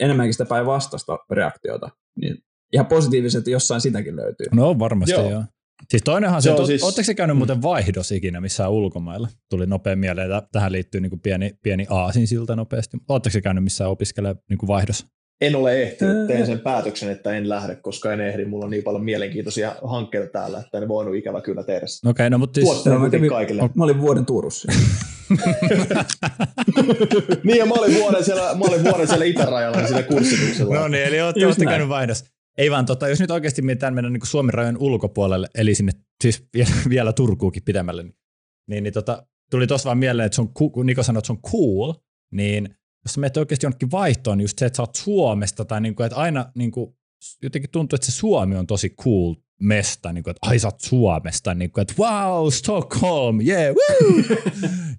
S1: enemmänkin sitä päinvastaista reaktiota. Niin ihan positiivisesti jossain sitäkin löytyy.
S2: No varmasti joo. joo. Siis toinenhan se, siis... oletteko se käynyt muuten vaihdos ikinä missään ulkomailla? Tuli nopea mieleen, että tähän liittyy niin kuin pieni, pieni aasinsilta nopeasti. Oletteko se käynyt missään opiskelemaan niin kuin vaihdos?
S3: En ole ehtinyt, teen sen päätöksen, että en lähde, koska en ehdi. Mulla on niin paljon mielenkiintoisia hankkeita täällä, että en voinut ikävä kyllä tehdä
S2: sitä. Okei, okay, no mutta siis...
S1: no, mä, kävin, kaikille. mä olin vuoden Turussa.
S3: niin, ja mä olin vuoden siellä, mä olin vuoden siellä itärajalla siellä kurssituksella.
S2: No niin, eli olette, olette käynyt vaihdossa. Ei vaan, tota, jos nyt oikeasti mietitään mennä niin Suomen rajojen ulkopuolelle, eli sinne siis vielä, vielä Turkuukin pidemmälle, niin, niin, niin tota, tuli tuossa vaan mieleen, että se on, kun Niko sanoi, että se on cool, niin jos menet oikeasti jonnekin vaihtoon, niin just se, että sä oot Suomesta, tai niin kuin, että aina niin kuin, jotenkin tuntuu, että se Suomi on tosi cool mesta, niin kuin, että ai sä oot Suomesta, niin kuin, että wow, Stockholm, yeah, woo!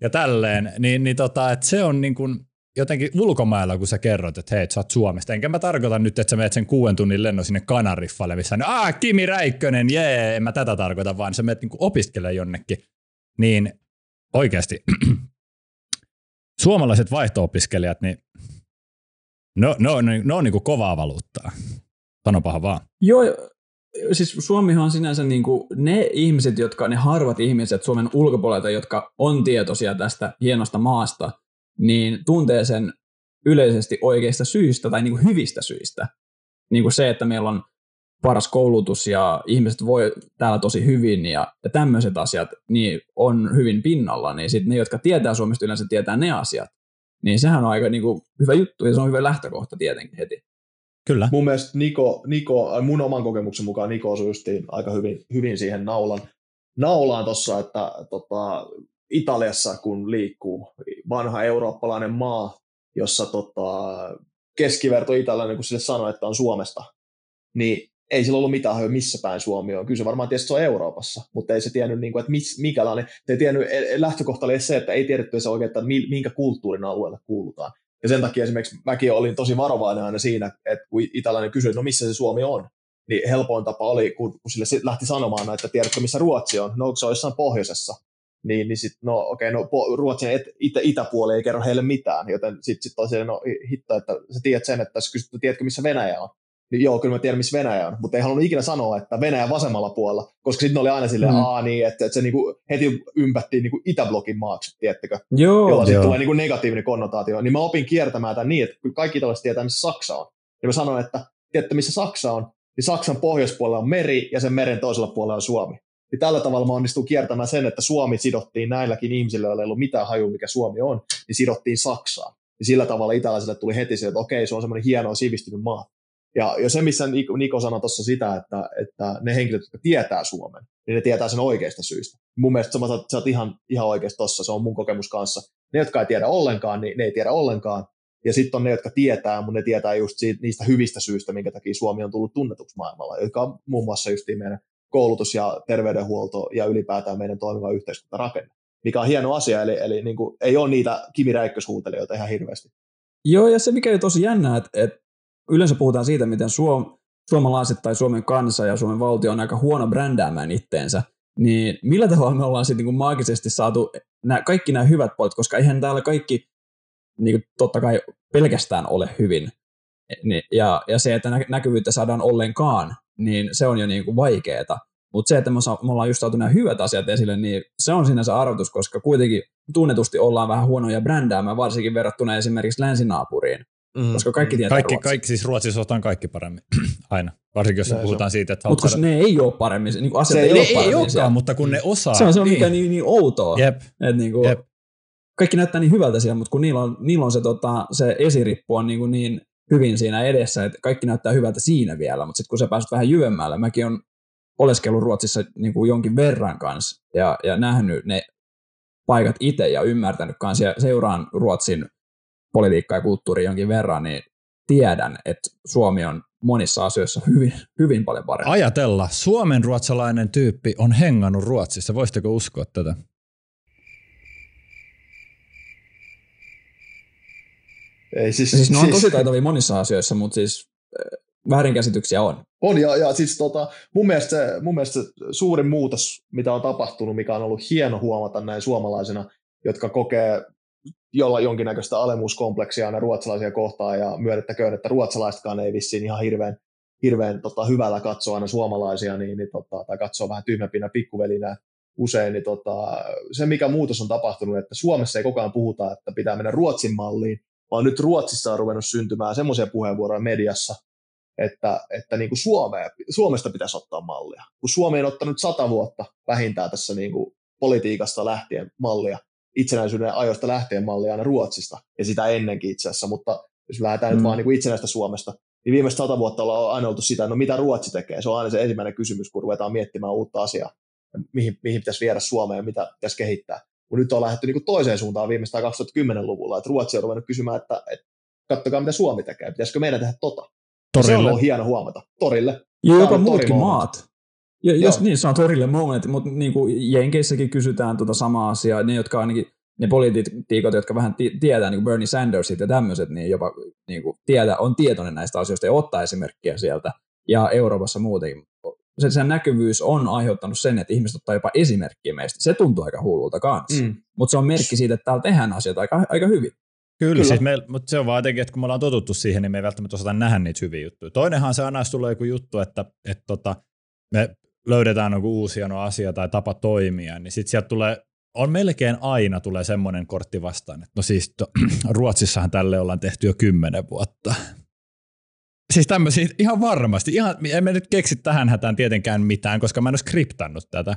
S2: ja tälleen, niin, niin tota, että se on niin kuin, jotenkin ulkomailla, kun sä kerrot, että hei, sä oot Suomesta. Enkä mä tarkoita nyt, että sä menet sen kuuden tunnin lennon sinne Kanariffalle, missä on, aah, Kimi Räikkönen, jee, en mä tätä tarkoita, vaan sä menet niin opiskelemaan jonnekin. Niin oikeasti, suomalaiset vaihto-opiskelijat, niin no, no, no, no on niin kuin kovaa valuuttaa. Sanopahan vaan.
S1: Joo, siis Suomihan on sinänsä niin kuin ne ihmiset, jotka, ne harvat ihmiset Suomen ulkopuolelta, jotka on tietoisia tästä hienosta maasta, niin tuntee sen yleisesti oikeista syistä tai niin kuin hyvistä syistä. Niin kuin se, että meillä on paras koulutus ja ihmiset voi täällä tosi hyvin ja, ja tämmöiset asiat niin on hyvin pinnalla, niin sitten ne, jotka tietää Suomesta yleensä tietää ne asiat, niin sehän on aika niin kuin, hyvä juttu ja se on hyvä lähtökohta tietenkin heti.
S2: Kyllä.
S3: Mun mielestä Niko, Niko mun oman kokemuksen mukaan Niko osui aika hyvin, hyvin siihen naulan, naulaan tuossa, että tota, Italiassa kun liikkuu, vanha eurooppalainen maa, jossa tota, keskiverto italialainen, kun sille sanoi, että on Suomesta, niin ei sillä ollut mitään missä päin Suomi on. Kyllä se varmaan tietysti se on Euroopassa, mutta ei se tiennyt, niin kuin, että miss, mikälainen. Te ei tiennyt, e, e, lähtökohta oli se, että ei tiedetty se oikein, että minkä kulttuurin alueelle kuulutaan. Ja sen takia esimerkiksi mäkin olin tosi varovainen aina siinä, että kun italainen kysyi, että no missä se Suomi on, niin helpoin tapa oli, kun, kun sille lähti sanomaan, että tiedätkö missä Ruotsi on, no se on jossain pohjoisessa, niin, niin sitten, no okei, okay, no Ruotsin et, itä, itäpuoli ei kerro heille mitään, joten sitten sit tosiaan, no hitto, että sä tiedät sen, että jos kysyt, tiedätkö missä Venäjä on, niin joo, kyllä mä tiedän, missä Venäjä on, mutta ei halunnut ikinä sanoa, että Venäjä vasemmalla puolella, koska sitten oli aina silleen, mm. aa niin, että, että se niinku heti ympättiin niinku Itäblokin maaksi, tiedättekö?
S1: Joo,
S3: jolla sitten tulee niinku negatiivinen konnotaatio. Niin mä opin kiertämään tämän niin, että kaikki italaiset tietää, missä Saksa on. Ja mä sanoin, että tiedätte, missä Saksa on, niin Saksan pohjoispuolella on meri ja sen meren toisella puolella on Suomi. Niin tällä tavalla mä onnistuin kiertämään sen, että Suomi sidottiin näilläkin ihmisillä, joilla ei ollut mitään haju, mikä Suomi on, niin sidottiin Saksaan. Ja sillä tavalla italaisille tuli heti se, että okei, se on semmoinen hieno sivistynyt maa. Ja, ja se, missä Niko sanoi tuossa sitä, että, että ne henkilöt, jotka tietää Suomen, niin ne tietää sen oikeasta syystä. Mun mielestä sä, sä oot ihan, ihan oikeasti tuossa, se on mun kokemus kanssa. Ne, jotka ei tiedä ollenkaan, niin ne ei tiedä ollenkaan. Ja sitten on ne, jotka tietää, mutta ne tietää just siitä, niistä hyvistä syistä, minkä takia Suomi on tullut tunnetuksi maailmalla, jotka on muun muassa just meidän koulutus ja terveydenhuolto ja ylipäätään meidän toimiva yhteiskuntarakenne, mikä on hieno asia, eli, eli niin kuin, ei ole niitä Kimi Räikköshuutelijoita ihan hirveästi.
S1: Joo, ja se mikä on tosi jännää, että, että yleensä puhutaan siitä, miten Suom, suomalaiset tai Suomen kansa ja Suomen valtio on aika huono brändäämään itteensä, niin millä tavalla me ollaan sitten niin maagisesti saatu nämä, kaikki nämä hyvät puolet, koska eihän täällä kaikki niin kuin totta kai pelkästään ole hyvin. Ja, ja se, että näkyvyyttä saadaan ollenkaan, niin se on jo niin kuin vaikeeta. Mutta se, että me, me ollaan just saatu nämä hyvät asiat esille, niin se on sinänsä arvotus, koska kuitenkin tunnetusti ollaan vähän huonoja brändäämään, varsinkin verrattuna esimerkiksi länsinaapuriin. Mm. Koska kaikki tietää
S2: kaikki, Ruotsia. kaikki, siis Ruotsissa osataan kaikki paremmin, aina. Varsinkin jos Näin puhutaan siitä, että...
S1: Mutta koska ne ei ole paremmin, niin asiat
S2: se
S1: ei,
S2: ei
S1: ole paremmin.
S2: Ei olekaan, mutta kun ne osaa.
S1: Se on se, on niin. mikä niin, niin outoa. Jep. Että niin kuin, Jep. Kaikki näyttää niin hyvältä siellä, mutta kun niillä on, niillä on se, tota, se esirippu on niin, kuin niin hyvin siinä edessä, että kaikki näyttää hyvältä siinä vielä, mutta sitten kun sä pääset vähän jyvemmälle, mäkin on oleskellut Ruotsissa niin kuin jonkin verran kanssa ja, ja nähnyt ne paikat itse ja ymmärtänyt kanssa ja seuraan Ruotsin politiikkaa ja kulttuuria jonkin verran, niin tiedän, että Suomi on monissa asioissa hyvin, hyvin paljon parempi.
S2: Ajatella, suomen ruotsalainen tyyppi on hengannut Ruotsissa. Voisitteko uskoa tätä?
S1: Ei, siis, siis ne on siis, tosi taitavia monissa asioissa, mutta siis äh, väärinkäsityksiä on.
S3: On, ja, ja siis tota, mun, mielestä se, mun mielestä se suurin muutos, mitä on tapahtunut, mikä on ollut hieno huomata näin suomalaisena, jotka kokee jolla jonkinnäköistä alemuskompleksia aina ruotsalaisia kohtaan, ja myönnettäköön, että ruotsalaisetkaan ei vissiin ihan hirveän, hirveän tota, hyvällä katsoa aina suomalaisia, niin, niin tota, tai katsoa vähän tyhmäpinä pikkuvelinä usein, niin tota, se mikä muutos on tapahtunut, että Suomessa ei koko ajan puhuta, että pitää mennä Ruotsin malliin, vaan nyt Ruotsissa on ruvennut syntymään semmoisia puheenvuoroja mediassa, että, että niin kuin Suomea, Suomesta pitäisi ottaa mallia. Kun Suomi on ottanut sata vuotta vähintään tässä niin kuin politiikasta lähtien mallia, itsenäisyyden ajoista lähtien mallia aina Ruotsista, ja sitä ennenkin itse asiassa, mutta jos lähdetään mm. nyt vaan niin kuin itsenäistä Suomesta, niin viimeiset sata vuotta ollaan aina oltu sitä, no mitä Ruotsi tekee, se on aina se ensimmäinen kysymys, kun ruvetaan miettimään uutta asiaa, mihin, mihin pitäisi viedä Suomeen ja mitä pitäisi kehittää. Kun nyt on lähdetty niin kuin toiseen suuntaan viimeistään 2010-luvulla, että Ruotsi on ruvennut kysymään, että, että kattokaa mitä Suomi tekee, pitäisikö meidän tehdä tota. Torille. Se on hieno huomata. Torille.
S1: Ja jopa muutkin maat. Ja, jos niin, se on torille moment, mutta niin kuin Jenkeissäkin kysytään tuota samaa asiaa, ne, jotka ainakin ne poliitikot, jotka vähän t- tietää, niin kuin Bernie Sandersit ja tämmöiset, niin jopa niin kuin tietää, on tietoinen näistä asioista ja ottaa esimerkkiä sieltä. Ja Euroopassa muutenkin. Se, sen näkyvyys on aiheuttanut sen, että ihmiset ottaa jopa esimerkkiä meistä. Se tuntuu aika hullulta kanssa. Mm. Mutta se on merkki siitä, että täällä tehdään asioita aika, aika hyvin.
S2: Kyllä, Kyllä. Siis me, mutta se on vaan jotenkin, että kun me ollaan totuttu siihen, niin me ei välttämättä osata nähdä niitä hyviä juttuja. Toinenhan se aina tulee joku juttu, että, että tota, me löydetään joku uusi no asia tai tapa toimia, niin sitten sieltä tulee, on melkein aina tulee semmoinen kortti vastaan, että no siis to, Ruotsissahan tälle ollaan tehty jo kymmenen vuotta. Siis tämmöisiä ihan varmasti. Ihan, emme nyt keksi tähän hätään tietenkään mitään, koska mä en ole skriptannut tätä.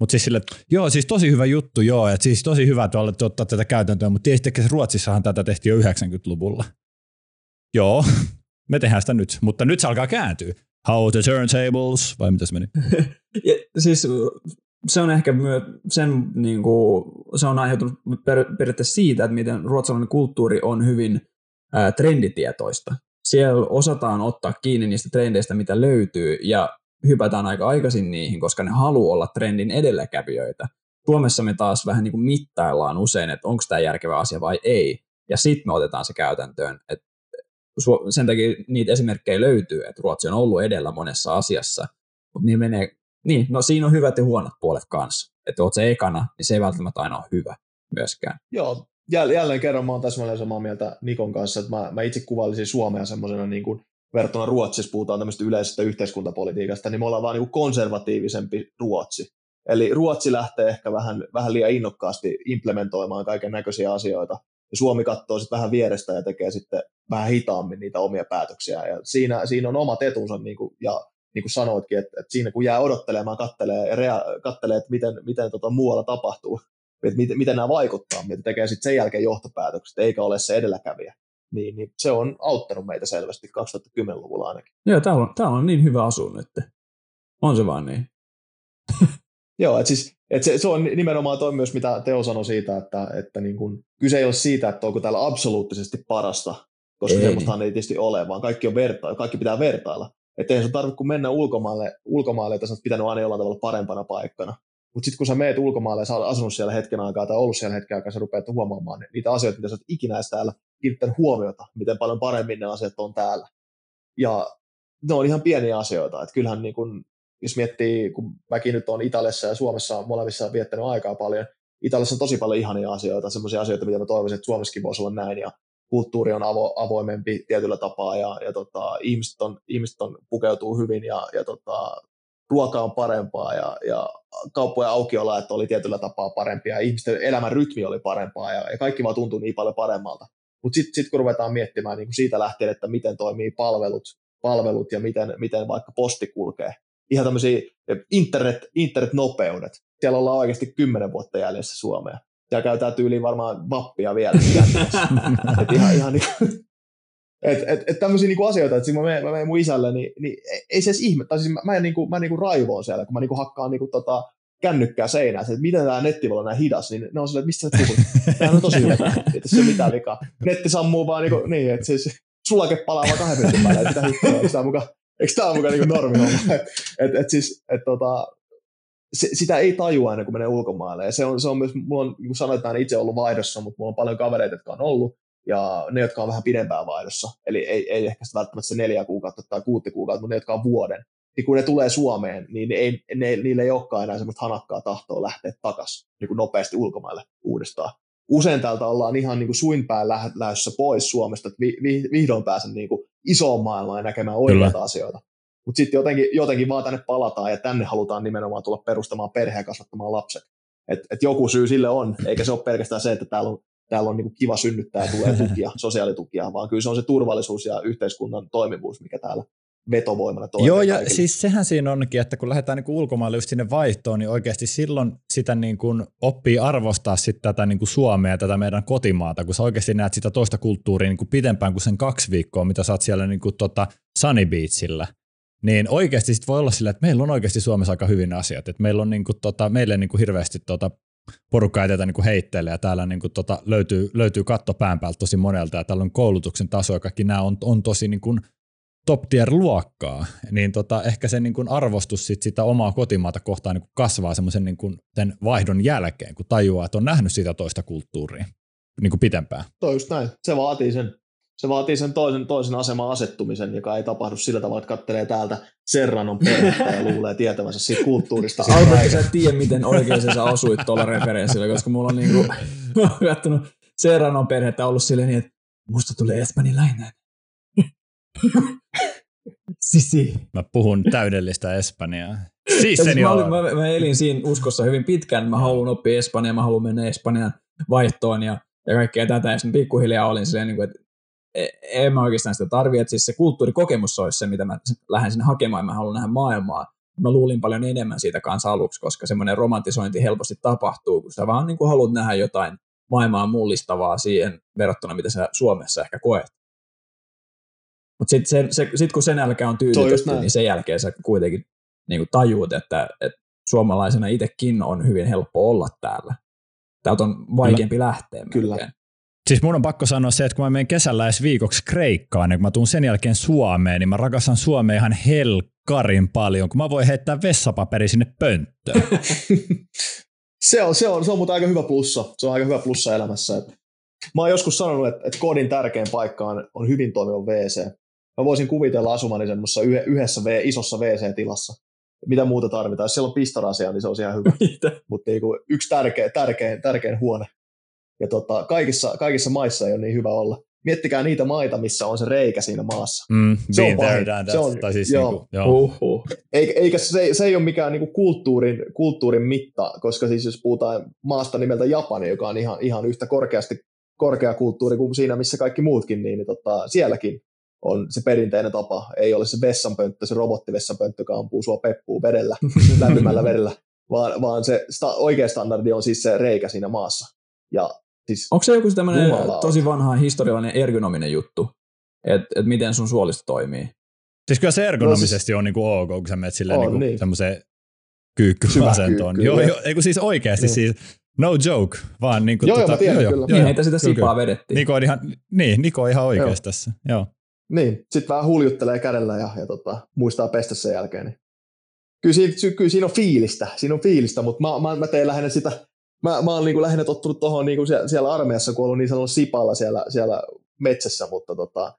S2: Mutta siis sille, joo, siis tosi hyvä juttu, joo, että siis tosi hyvä, olette ottaa tätä käytäntöä, mutta tiesittekö, Ruotsissahan tätä tehtiin jo 90-luvulla. Joo, me tehdään sitä nyt, mutta nyt se alkaa kääntyä. How the turntables, vai mitä se meni?
S1: ja, siis se on ehkä myös sen, niin kuin, se on aiheutunut per, periaatteessa siitä, että miten ruotsalainen kulttuuri on hyvin ää, trenditietoista. Siellä osataan ottaa kiinni niistä trendeistä, mitä löytyy, ja hypätään aika aikaisin niihin, koska ne haluaa olla trendin edelläkävijöitä. Suomessa me taas vähän niin kuin mittaillaan usein, että onko tämä järkevä asia vai ei, ja sitten me otetaan se käytäntöön. Et sen takia niitä esimerkkejä löytyy, että Ruotsi on ollut edellä monessa asiassa, mutta niin menee, niin, no siinä on hyvät ja huonot puolet kanssa. Että oot se ekana, niin se ei välttämättä aina ole hyvä myöskään.
S3: Joo, jälleen kerran mä oon täsmälleen samaa mieltä Nikon kanssa, että mä, mä itse kuvailisin Suomea semmoisena niin kuin verrattuna Ruotsissa puhutaan tämmöistä yleisestä yhteiskuntapolitiikasta, niin me ollaan vaan niin konservatiivisempi Ruotsi. Eli Ruotsi lähtee ehkä vähän, vähän liian innokkaasti implementoimaan kaiken näköisiä asioita, ja Suomi katsoo sitten vähän vierestä ja tekee sitten vähän hitaammin niitä omia päätöksiä. Ja siinä, siinä on omat etunsa, niin kuin, ja niin kuin sanoitkin, että, että siinä kun jää odottelemaan, kattelee, ja rea- kattelee että miten, miten tota muualla tapahtuu, että miten, miten nämä vaikuttaa, mitä tekee sitten sen jälkeen johtopäätökset, eikä ole se edelläkävijä niin, niin se on auttanut meitä selvästi 2010-luvulla ainakin.
S1: Joo, täällä on, täällä on niin hyvä asua nyt. On se vaan niin.
S3: Joo, että siis, et se, se, on nimenomaan toi myös, mitä Teo sanoi siitä, että, että niin kun, kyse ei ole siitä, että onko täällä absoluuttisesti parasta, koska ei. semmoistahan ei tietysti ole, vaan kaikki, on verta, kaikki pitää vertailla. Että eihän se tarvitse kun mennä ulkomaille, ulkomaille että sä oot pitänyt aina jollain tavalla parempana paikkana. Mutta sitten kun sä meet ulkomaille ja sä oot asunut siellä hetken aikaa tai ollut siellä hetken aikaa, sä rupeat huomaamaan niitä asioita, mitä sä oot ikinä edes täällä kiinnittänyt huomiota, miten paljon paremmin ne asiat on täällä. Ja ne on ihan pieniä asioita. Että kyllähän niin kun, jos miettii, kun mäkin nyt on Italiassa ja Suomessa molemmissa viettänyt aikaa paljon, Italiassa on tosi paljon ihania asioita, sellaisia asioita, mitä mä toivoisin, että Suomessakin voisi olla näin, ja kulttuuri on avo, avoimempi tietyllä tapaa, ja, ja tota, ihmiset, on, ihmiset on, pukeutuu hyvin, ja, ja tota, ruoka on parempaa, ja, ja kauppojen aukiolajat oli tietyllä tapaa parempia, ja ihmisten elämän rytmi oli parempaa, ja, ja kaikki vaan tuntui niin paljon paremmalta. Mutta sitten sit kun ruvetaan miettimään niin kuin siitä lähtien, että miten toimii palvelut, palvelut ja miten, miten vaikka posti kulkee, ihan tämmöisiä internet, internetnopeudet. Siellä ollaan oikeasti kymmenen vuotta jäljessä Suomea. Siellä käytetään tyyliin varmaan vappia vielä. et ihan, ihan niin et, et, et tämmöisiä niinku asioita, että mä menen, mä menen mun isälle, niin, niin ei se edes ihme, tai siis mä, mä, en, niinku, mä niinku raivoon siellä, kun mä niinku hakkaan niinku tota, kännykkää seinään, että miten tämä netti voi olla näin hidas, niin ne on silleen, että mistä sä puhut? Tämä on tosi hyvä, että se on mitään vikaa. Netti sammuu vaan niin, kuin, niin että siis sulake palaa vaan kahden minuutin päälle, että mitä hittoa, tämä mukaan, eikö tämä mukaan niin normi? Et, et, et siis, et, tota, se, sitä ei tajua ennen kuin menee ulkomaille. Ja se on, se on myös, mulla on, niin kuin sanotaan, itse ollut vaihdossa, mutta mulla on paljon kavereita, jotka on ollut, ja ne, jotka on vähän pidempään vaihdossa, eli ei, ei ehkä välttämättä se neljä kuukautta tai kuutti kuukautta, mutta ne, jotka on vuoden, niin kun ne tulee Suomeen, niin ei, ne, niille ei olekaan enää semmoista hanakkaa tahtoa lähteä takaisin niin kuin nopeasti ulkomaille uudestaan. Usein täältä ollaan ihan niin kuin suinpään lähdössä pois Suomesta, että vi, vi, vihdoin pääsen niin kuin isoon maailmaan ja näkemään oikeita Kyllä. asioita. Mutta sitten jotenkin, jotenkin vaan tänne palataan ja tänne halutaan nimenomaan tulla perustamaan perheen ja kasvattamaan lapset. Et, et joku syy sille on, eikä se ole pelkästään se, että täällä on, täällä on niinku kiva synnyttää ja tulee tukia, sosiaalitukia, vaan kyllä se on se turvallisuus ja yhteiskunnan toimivuus, mikä täällä vetovoimana toimii.
S2: Joo, ja kaikille. siis sehän siinä onkin, että kun lähdetään niin ulkomaille just sinne vaihtoon, niin oikeasti silloin sitä niin kuin oppii arvostaa sit tätä niin kuin Suomea ja tätä meidän kotimaata, kun sä oikeasti näet sitä toista kulttuuria niin kuin pidempään kuin sen kaksi viikkoa, mitä sä oot siellä niin kuin tota Sunny Beachillä. Niin oikeasti sit voi olla sillä, että meillä on oikeasti Suomessa aika hyvin asiat. Että meillä on niin kuin tota, meille niin kuin hirveästi tota porukka ei tätä niin kuin heitteille ja täällä niin kuin tota, löytyy, löytyy katto pään päältä tosi monelta ja täällä on koulutuksen taso ja kaikki nämä on, on tosi niin kuin top tier luokkaa, niin tota, ehkä se niin kuin arvostus sit sitä omaa kotimaata kohtaan niin kuin kasvaa semmoisen niin kuin vaihdon jälkeen, kun tajuaa, että on nähnyt sitä toista kulttuuria niin kuin pitempään.
S3: Toi just näin. Se vaatii sen, se vaatii sen toisen, toisen aseman asettumisen, joka ei tapahdu sillä tavalla, että kattelee täältä Serranon perhettä ja luulee tietävänsä siitä kulttuurista.
S1: Alberto, sä tiedä, miten oikein sä osuit tuolla referenssillä, koska mulla on niinku, kattonut Serranon perhettä ollut silleen niin, että musta tulee espanjalainen. Sisi.
S2: Mä puhun täydellistä espanjaa.
S1: Siis, siis mä, olin, mä, mä, elin siinä uskossa hyvin pitkään, mä haluan oppia espanjaa, mä haluan mennä Espanjan vaihtoon ja, ja kaikkea tätä. Ja sitten pikkuhiljaa olin silleen, niin kuin, että e, en mä oikeastaan sitä tarvitse, että siis se kulttuurikokemus olisi se, mitä mä lähden sinne hakemaan, mä haluan nähdä maailmaa. Mä luulin paljon enemmän siitä kanssa aluksi, koska semmoinen romantisointi helposti tapahtuu, kun sä vaan niin kuin haluat nähdä jotain maailmaa mullistavaa siihen verrattuna, mitä sä Suomessa ehkä koet. Mutta sitten se, se, sit kun sen jälkeen on tyydytetty, niin sen jälkeen sä kuitenkin niin kuin tajuut, että, että suomalaisena itsekin on hyvin helppo olla täällä. Täältä on vaikeampi Kyllä. lähteä. Kyllä. Melkein.
S2: Siis mun on pakko sanoa se, että kun mä menen kesällä edes viikoksi Kreikkaan, ja kun mä tuun sen jälkeen Suomeen, niin mä rakastan Suomea ihan helkarin paljon, kun mä voin heittää vessapaperi sinne pönttöön.
S3: se, on, se, on, se on mutta aika hyvä plussa. Se on aika hyvä plussa elämässä. Mä oon joskus sanonut, että, että kodin tärkein paikka on, on hyvin toimiva WC. Mä voisin kuvitella asumani semmoisessa yhdessä v, isossa WC-tilassa. Mitä muuta tarvitaan? Jos siellä on pistorasia, niin se on ihan hyvä. Mutta niin yksi tärkein, tärkein, tärkein huone. Ja tota, kaikissa, kaikissa maissa ei ole niin hyvä olla. Miettikää niitä maita, missä on se reikä siinä maassa.
S2: Mm, se on pahin. Se on, tai siis joo. Niinku, joo.
S3: Uhuh. Eikä, eikä se, se ei ole mikään niinku kulttuurin, kulttuurin mitta, koska siis jos puhutaan maasta nimeltä Japani, joka on ihan, ihan yhtä korkeasti korkeakulttuuri kuin siinä, missä kaikki muutkin, niin, niin tota, sielläkin on se perinteinen tapa. Ei ole se vessanpönttö, se robottivessanpönttö, joka ampuu sua peppuun vedellä, lämpimällä vedellä, vaan, vaan se sta, oikea standardi on siis se reikä siinä maassa. Ja siis
S1: Onko se joku tämmöinen tosi vanha historiallinen ergonominen juttu, että et miten sun suolisto toimii?
S2: Siis kyllä se ergonomisesti no siis, on niinku ok, kun sä menet silleen on, niinku niin. semmoiseen kyykkyasentoon. Joo, joo, ei kun siis oikeasti niin. siis No joke, vaan niin kuin
S3: joo, tota, joo, tiedän, joo,
S1: kyllä. Niin, heitä sitä sipaa vedettiin.
S2: Niko on ihan, niin, Niko on ihan oikeassa tässä, joo.
S3: Niin, sitten vähän huljuttelee kädellä ja, ja tota, muistaa pestä sen jälkeen. Niin. Kyllä, siinä, kyllä siinä on fiilistä, siinä on fiilistä, mutta mä, mä, mä teen lähinnä sitä, mä, mä oon niin kuin lähinnä tottunut tuohon niin siellä, siellä armeijassa, kun ollut niin sanonut sipalla siellä, siellä metsässä, mutta tota,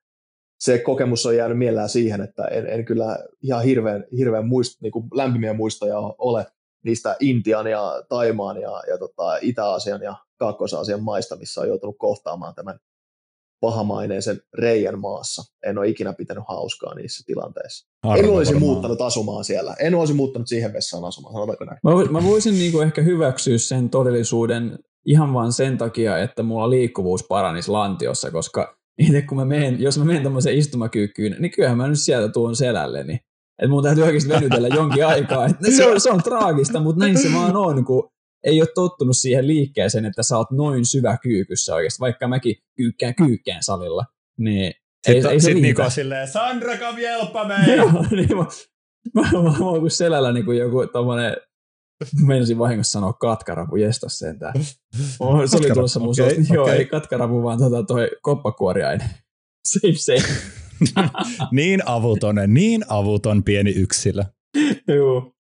S3: se kokemus on jäänyt mielään siihen, että en, en kyllä ihan hirveän, hirveän muist, niin kuin lämpimiä muistoja ole niistä Intian ja Taimaan ja, ja tota, Itä-Aasian ja Kaakkois-Aasian maista, missä on joutunut kohtaamaan tämän pahamaineisen reijän maassa. En ole ikinä pitänyt hauskaa niissä tilanteissa. Arvo en olisi varmaan. muuttanut asumaan siellä. En olisi muuttanut siihen vessaan asumaan, sanotaanko näin?
S1: Mä, mä voisin niinku ehkä hyväksyä sen todellisuuden ihan vain sen takia, että mulla liikkuvuus paranisi lantiossa, koska itse kun mä menen, jos mä menen tämmöiseen istumakyykkyyn, niin kyllähän mä nyt sieltä tuon selälleni. Että mun täytyy oikeasti venytellä jonkin aikaa. Että se, on, se on traagista, mutta näin se vaan on, kun ei ole tottunut siihen liikkeeseen, että sä oot noin syvä kyykyssä oikeasti, vaikka mäkin kyykkään kyykkään salilla. Niin
S2: ei, ei se Niko silleen, Sandra, come help me!
S1: Joo, niin mä, mä, mä, mä, mä oon kuin selällä niin kuin joku tommonen Meinasin vahingossa sanoa katkarapu, jestas sentään. Oh, se oli tulossa mun okay, okay. Joo, ei katkarapu, vaan tota toi koppakuoriainen. Same same.
S2: niin avuton, niin avuton pieni yksilö.
S1: Joo.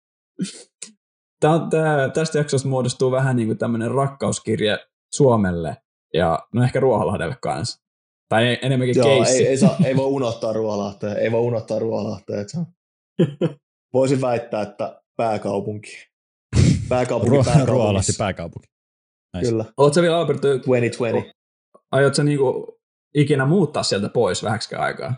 S1: Tää, tää, tästä jaksosta muodostuu vähän niin kuin tämmöinen rakkauskirje Suomelle ja no ehkä Ruoholahdelle kanssa. Tai enemmänkin Joo,
S3: keissi. Ei, ei, saa, ei voi unohtaa Ruoholahtea. Ei voi unohtaa Ruoholahtea. Voisin väittää, että pääkaupunki.
S2: Pääkaupunki, pääkaupunki. Ruoholahti pääkaupunki.
S3: Nice. Kyllä.
S1: Oletko vielä Alberto?
S3: 2020.
S1: Aiotko niinku ikinä muuttaa sieltä pois vähäksi aikaa?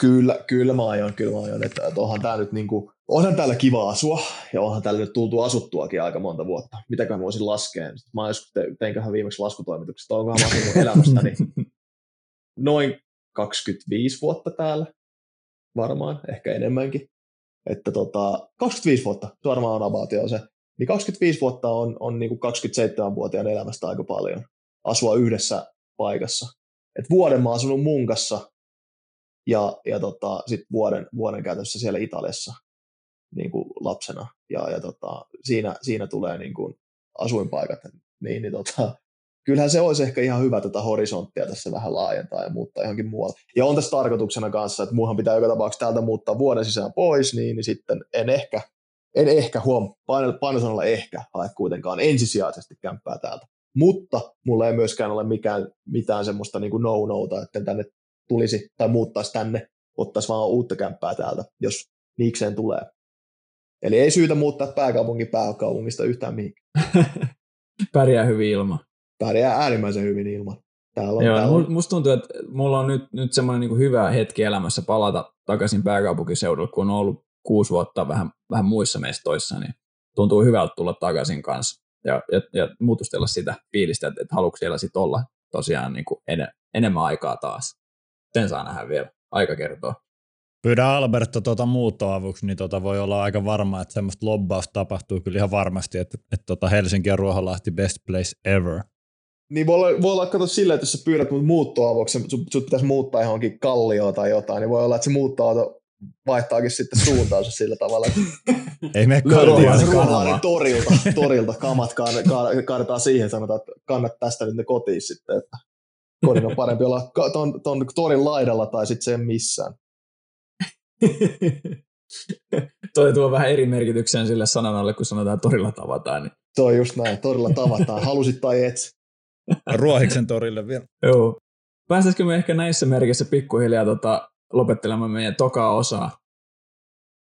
S3: Kyllä, kyllä mä aion, kyllä mä aion. Että, että onhan tää nyt niinku, onhan täällä kiva asua ja onhan täällä nyt tultu asuttuakin aika monta vuotta. Mitäkään mä voisin laskea? Mä joskus te, teinköhän viimeksi laskutoimitukset, onkohan mä asunut elämästäni noin 25 vuotta täällä, varmaan, ehkä enemmänkin. Että tota, 25 vuotta, varmaan on about se. Niin 25 vuotta on, on niin kuin 27-vuotiaan elämästä aika paljon asua yhdessä paikassa. Et vuoden mä oon asunut Munkassa ja, ja tota, sitten vuoden, vuoden käytössä siellä Italiassa niin kuin lapsena. Ja, ja tota, siinä, siinä tulee niin kuin asuinpaikat. Niin, niin tota, kyllähän se olisi ehkä ihan hyvä tätä horisonttia tässä vähän laajentaa ja muuttaa johonkin muualle. Ja on tässä tarkoituksena kanssa, että muuhan pitää joka tapauksessa täältä muuttaa vuoden sisään pois, niin, niin sitten en ehkä, en ehkä, huom, painosanalla ehkä hae kuitenkaan ensisijaisesti kämppää täältä. Mutta mulla ei myöskään ole mikään, mitään semmoista niin no-nouta, että tänne tulisi tai muuttaisi tänne, ottaisi vaan uutta kämppää täältä, jos niikseen tulee. Eli ei syytä muuttaa pääkaupunki pääkaupungista yhtään mihinkään.
S1: Pärjää hyvin ilman.
S3: Pärjää äärimmäisen hyvin ilman.
S1: Täällä on, Joo, täällä on. Musta tuntuu, että mulla on nyt, nyt semmoinen niin hyvä hetki elämässä palata takaisin pääkaupunkiseudulle, kun on ollut kuusi vuotta vähän, vähän muissa mestoissa, niin tuntuu hyvältä tulla takaisin kanssa ja, ja, ja muutustella sitä fiilistä, että, että haluatko siellä sitten olla tosiaan niin kuin en, enemmän aikaa taas. Sen saa nähdä vielä, aika kertoo.
S2: Pyydän Alberto tuota muuttoavuksi, niin tota voi olla aika varma, että semmoista lobbausta tapahtuu kyllä ihan varmasti, että, että tota Helsinki ja Ruoholahti best place ever.
S3: Niin voi olla, voi olla kato silleen, että jos sä pyydät mut muuttoavuksi, sun, sun pitäisi muuttaa johonkin kallioon tai jotain, niin voi olla, että se muuttoauto vaihtaakin sitten suuntaansa sillä tavalla.
S2: Ei mene kallioon.
S3: torilta, torilta kamat kaadetaan siihen, sanotaan, että kannat tästä nyt ne kotiin sitten, että kodin on parempi olla ton, ton torin laidalla tai sitten sen missään.
S1: Toi tuo vähän eri merkityksen sille sananalle, kun sanotaan torilla tavataan. Niin.
S3: Toi just näin, torilla tavataan, halusit tai et.
S2: Ruohiksen torille vielä.
S1: Joo. Päästäisikö me ehkä näissä merkissä pikkuhiljaa tota, lopettelemaan meidän tokaa osaa?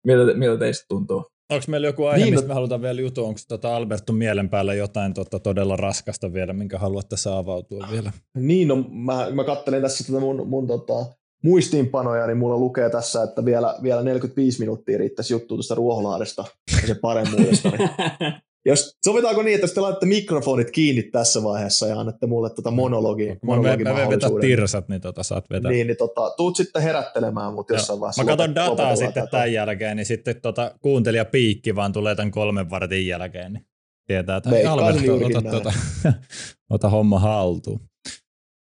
S1: Miltä, miltä teistä tuntuu?
S2: Onko meillä joku aihe, niin, mistä no- me halutaan vielä jutu? Onko tota Alberto mielen päällä jotain tota todella raskasta vielä, minkä haluat tässä avautua vielä?
S3: Niin, no mä, mä katselen tässä tätä mun, mun tota, muistiinpanoja, niin mulla lukee tässä, että vielä, vielä 45 minuuttia riittäisi juttu tuosta Ruoholahdesta ja se paremmuudesta. Niin Jos, sovitaanko niin, että te laitatte mikrofonit kiinni tässä vaiheessa ja annatte mulle tota monologi, monologi
S2: mä, mä, mä vetää tirsat, niin tota saat vetää.
S3: Niin, niin tota, tuut sitten herättelemään mut jossain vaiheessa.
S2: Mä katson dataa sitten tämän jälkeen, niin sitten tota, kuuntelija piikki vaan tulee tämän kolmen vartin jälkeen, niin tietää, että Alberto, ota, tota, ota homma haltuun.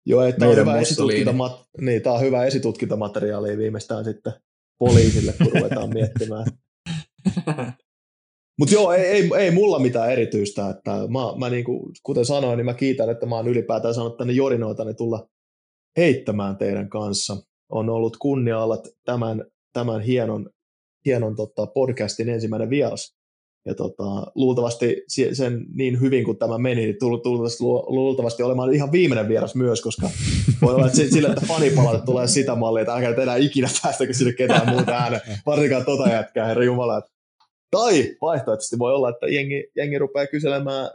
S3: Joo, että tämä on, hyvä esitutkintama- niin, tämä on hyvä esitutkintamateriaali viimeistään sitten poliisille, kun ruvetaan miettimään. Mutta joo, ei, ei, ei, mulla mitään erityistä. Että mä, mä niinku, kuten sanoin, niin mä kiitän, että mä oon ylipäätään saanut tänne jorinoitani tulla heittämään teidän kanssa. On ollut kunnia olla tämän, tämän hienon, hienon tota, podcastin ensimmäinen vieras. Ja tota, luultavasti sen niin hyvin kuin tämä meni, niin luultavasti, luultavasti olemaan ihan viimeinen vieras myös, koska voi olla että sillä, että fanipalaute tulee sitä mallia, että älkää enää ikinä päästäkö sinne ketään muuta ääneen, varsinkaan tota jätkää, herra Jumala, että tai vaihtoehtoisesti voi olla, että jengi, jengi rupeaa kyselemään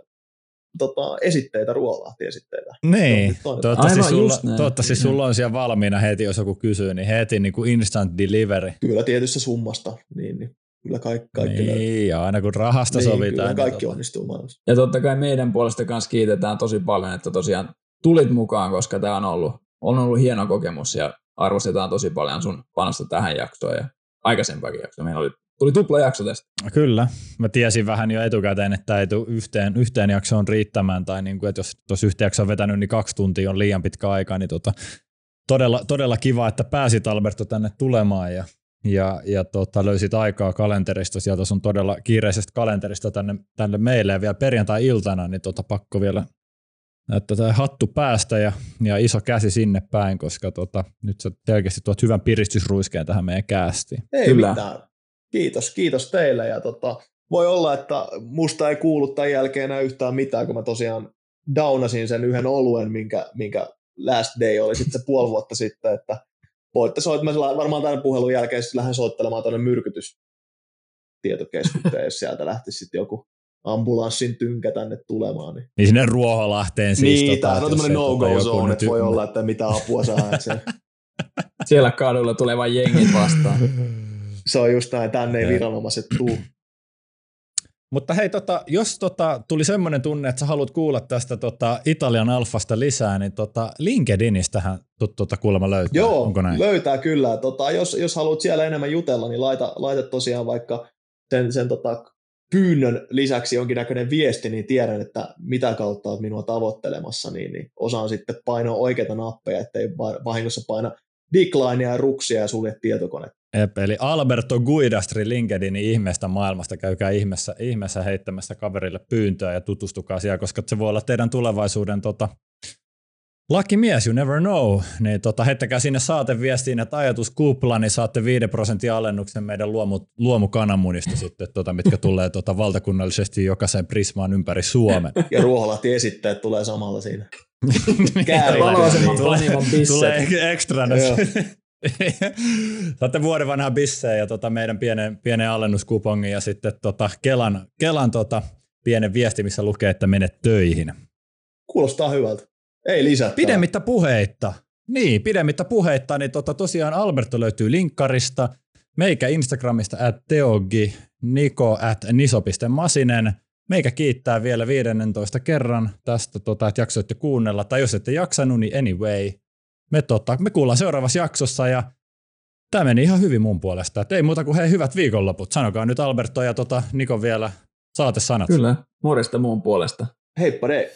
S3: tota, esitteitä, ruoalahti-esitteitä.
S2: Niin, toivottavasti, sulla, toivottavasti sulla on siellä valmiina heti, jos joku kysyy, niin heti niin kuin instant delivery.
S3: Kyllä tietyssä summasta, niin, niin kyllä kaikki, kaikki
S2: Niin, löytyy. ja aina kun rahasta niin, sovitaan. Kyllä
S3: niin kaikki niin onnistuu maailmassa.
S1: Ja totta kai meidän puolesta kanssa kiitetään tosi paljon, että tosiaan tulit mukaan, koska tämä on ollut, on ollut hieno kokemus ja arvostetaan tosi paljon sun panosta tähän jaksoon ja aikaisempaakin jaksoa. Meillä oli Tuli tupla jakso tästä.
S2: Kyllä. Mä tiesin vähän jo etukäteen, että ei tule yhteen, yhteen jaksoon riittämään, tai niin kuin, että jos tuossa yhteen jaksoon vetänyt, niin kaksi tuntia on liian pitkä aika, niin tota, todella, todella kiva, että pääsit Alberto tänne tulemaan ja ja, ja tota, löysit aikaa kalenterista, sieltä on todella kiireisestä kalenterista tänne, tänne meille ja vielä perjantai-iltana, niin tota, pakko vielä näyttää tämä hattu päästä ja, ja iso käsi sinne päin, koska tota, nyt sä selkeästi tuot hyvän piristysruiskeen tähän meidän käästiin.
S3: Ei Kyllä. mitään. Kiitos, kiitos teille ja tota, voi olla, että musta ei kuulu tämän jälkeen enää yhtään mitään, kun mä tosiaan downasin sen yhden oluen, minkä, minkä last day oli sitten se puoli vuotta sitten, että voitte soittaa, varmaan tämän puhelun jälkeen sitten lähden soittelemaan tuonne myrkytys tietokeskukseen, jos sieltä lähtisi sitten joku ambulanssin tynkä tänne tulemaan. Niin,
S2: niin sinne Ruoholahteen siis.
S3: Niin, tota, tämä on tämmöinen no-go zone, että voi olla, että mitä apua saa.
S1: Siellä kadulla tulevan jengit vastaan.
S3: Se on just näin, tänne ei viranomaiset tuu.
S2: Mutta hei, tota, jos tota, tuli semmoinen tunne, että sä haluat kuulla tästä tota, Italian alfasta lisää, niin tota, LinkedInistähän tota, kuulemma löytää.
S3: Joo,
S2: Onko näin?
S3: löytää kyllä. Tota, jos, jos haluat siellä enemmän jutella, niin laita, laita tosiaan vaikka sen, sen tota, pyynnön lisäksi jonkinnäköinen viesti, niin tiedän, että mitä kautta olet minua tavoittelemassa, niin, niin osaan sitten painoa oikeita nappeja, ettei vahingossa paina declinea ja ruksia ja sulje tietokone.
S2: Ep, eli Alberto Guidastri LinkedInin ihmeestä maailmasta, käykää ihmeessä, ihmeessä heittämässä kaverille pyyntöä ja tutustukaa siellä, koska se voi olla teidän tulevaisuuden tota, mies, you never know, niin tota, heittäkää sinne saateviestiin, että ajatus kupla, niin saatte 5 prosenttia alennuksen meidän luomu, luomukananmunista sitten, tota, mitkä tulee tota, valtakunnallisesti jokaisen prismaan ympäri Suomen.
S3: Ja Ruoholahti esittäjät tulee samalla siinä.
S2: tulee, tulee ekstra. Saatte vuoden vanhaa bissejä ja tota meidän pienen, pienen alennuskupongin ja sitten tota Kelan, Kelan tota pienen viesti, missä lukee, että menet töihin.
S3: Kuulostaa hyvältä. Ei lisättävää.
S2: Pidemmittä puheitta. Niin, pidemmittä puheitta, niin tota, tosiaan Alberto löytyy linkkarista, meikä Instagramista at teogi, Niko at niso.masinen. Meikä kiittää vielä 15 kerran tästä, tota, että jaksoitte kuunnella, tai jos ette jaksanut, niin anyway. Me, tota, me kuullaan seuraavassa jaksossa ja tämä meni ihan hyvin mun puolesta. Et ei muuta kuin hei hyvät viikonloput. Sanokaa nyt Alberto ja tota, Niko vielä saatesanat.
S1: Kyllä, morjesta mun puolesta.
S3: Heippa dei.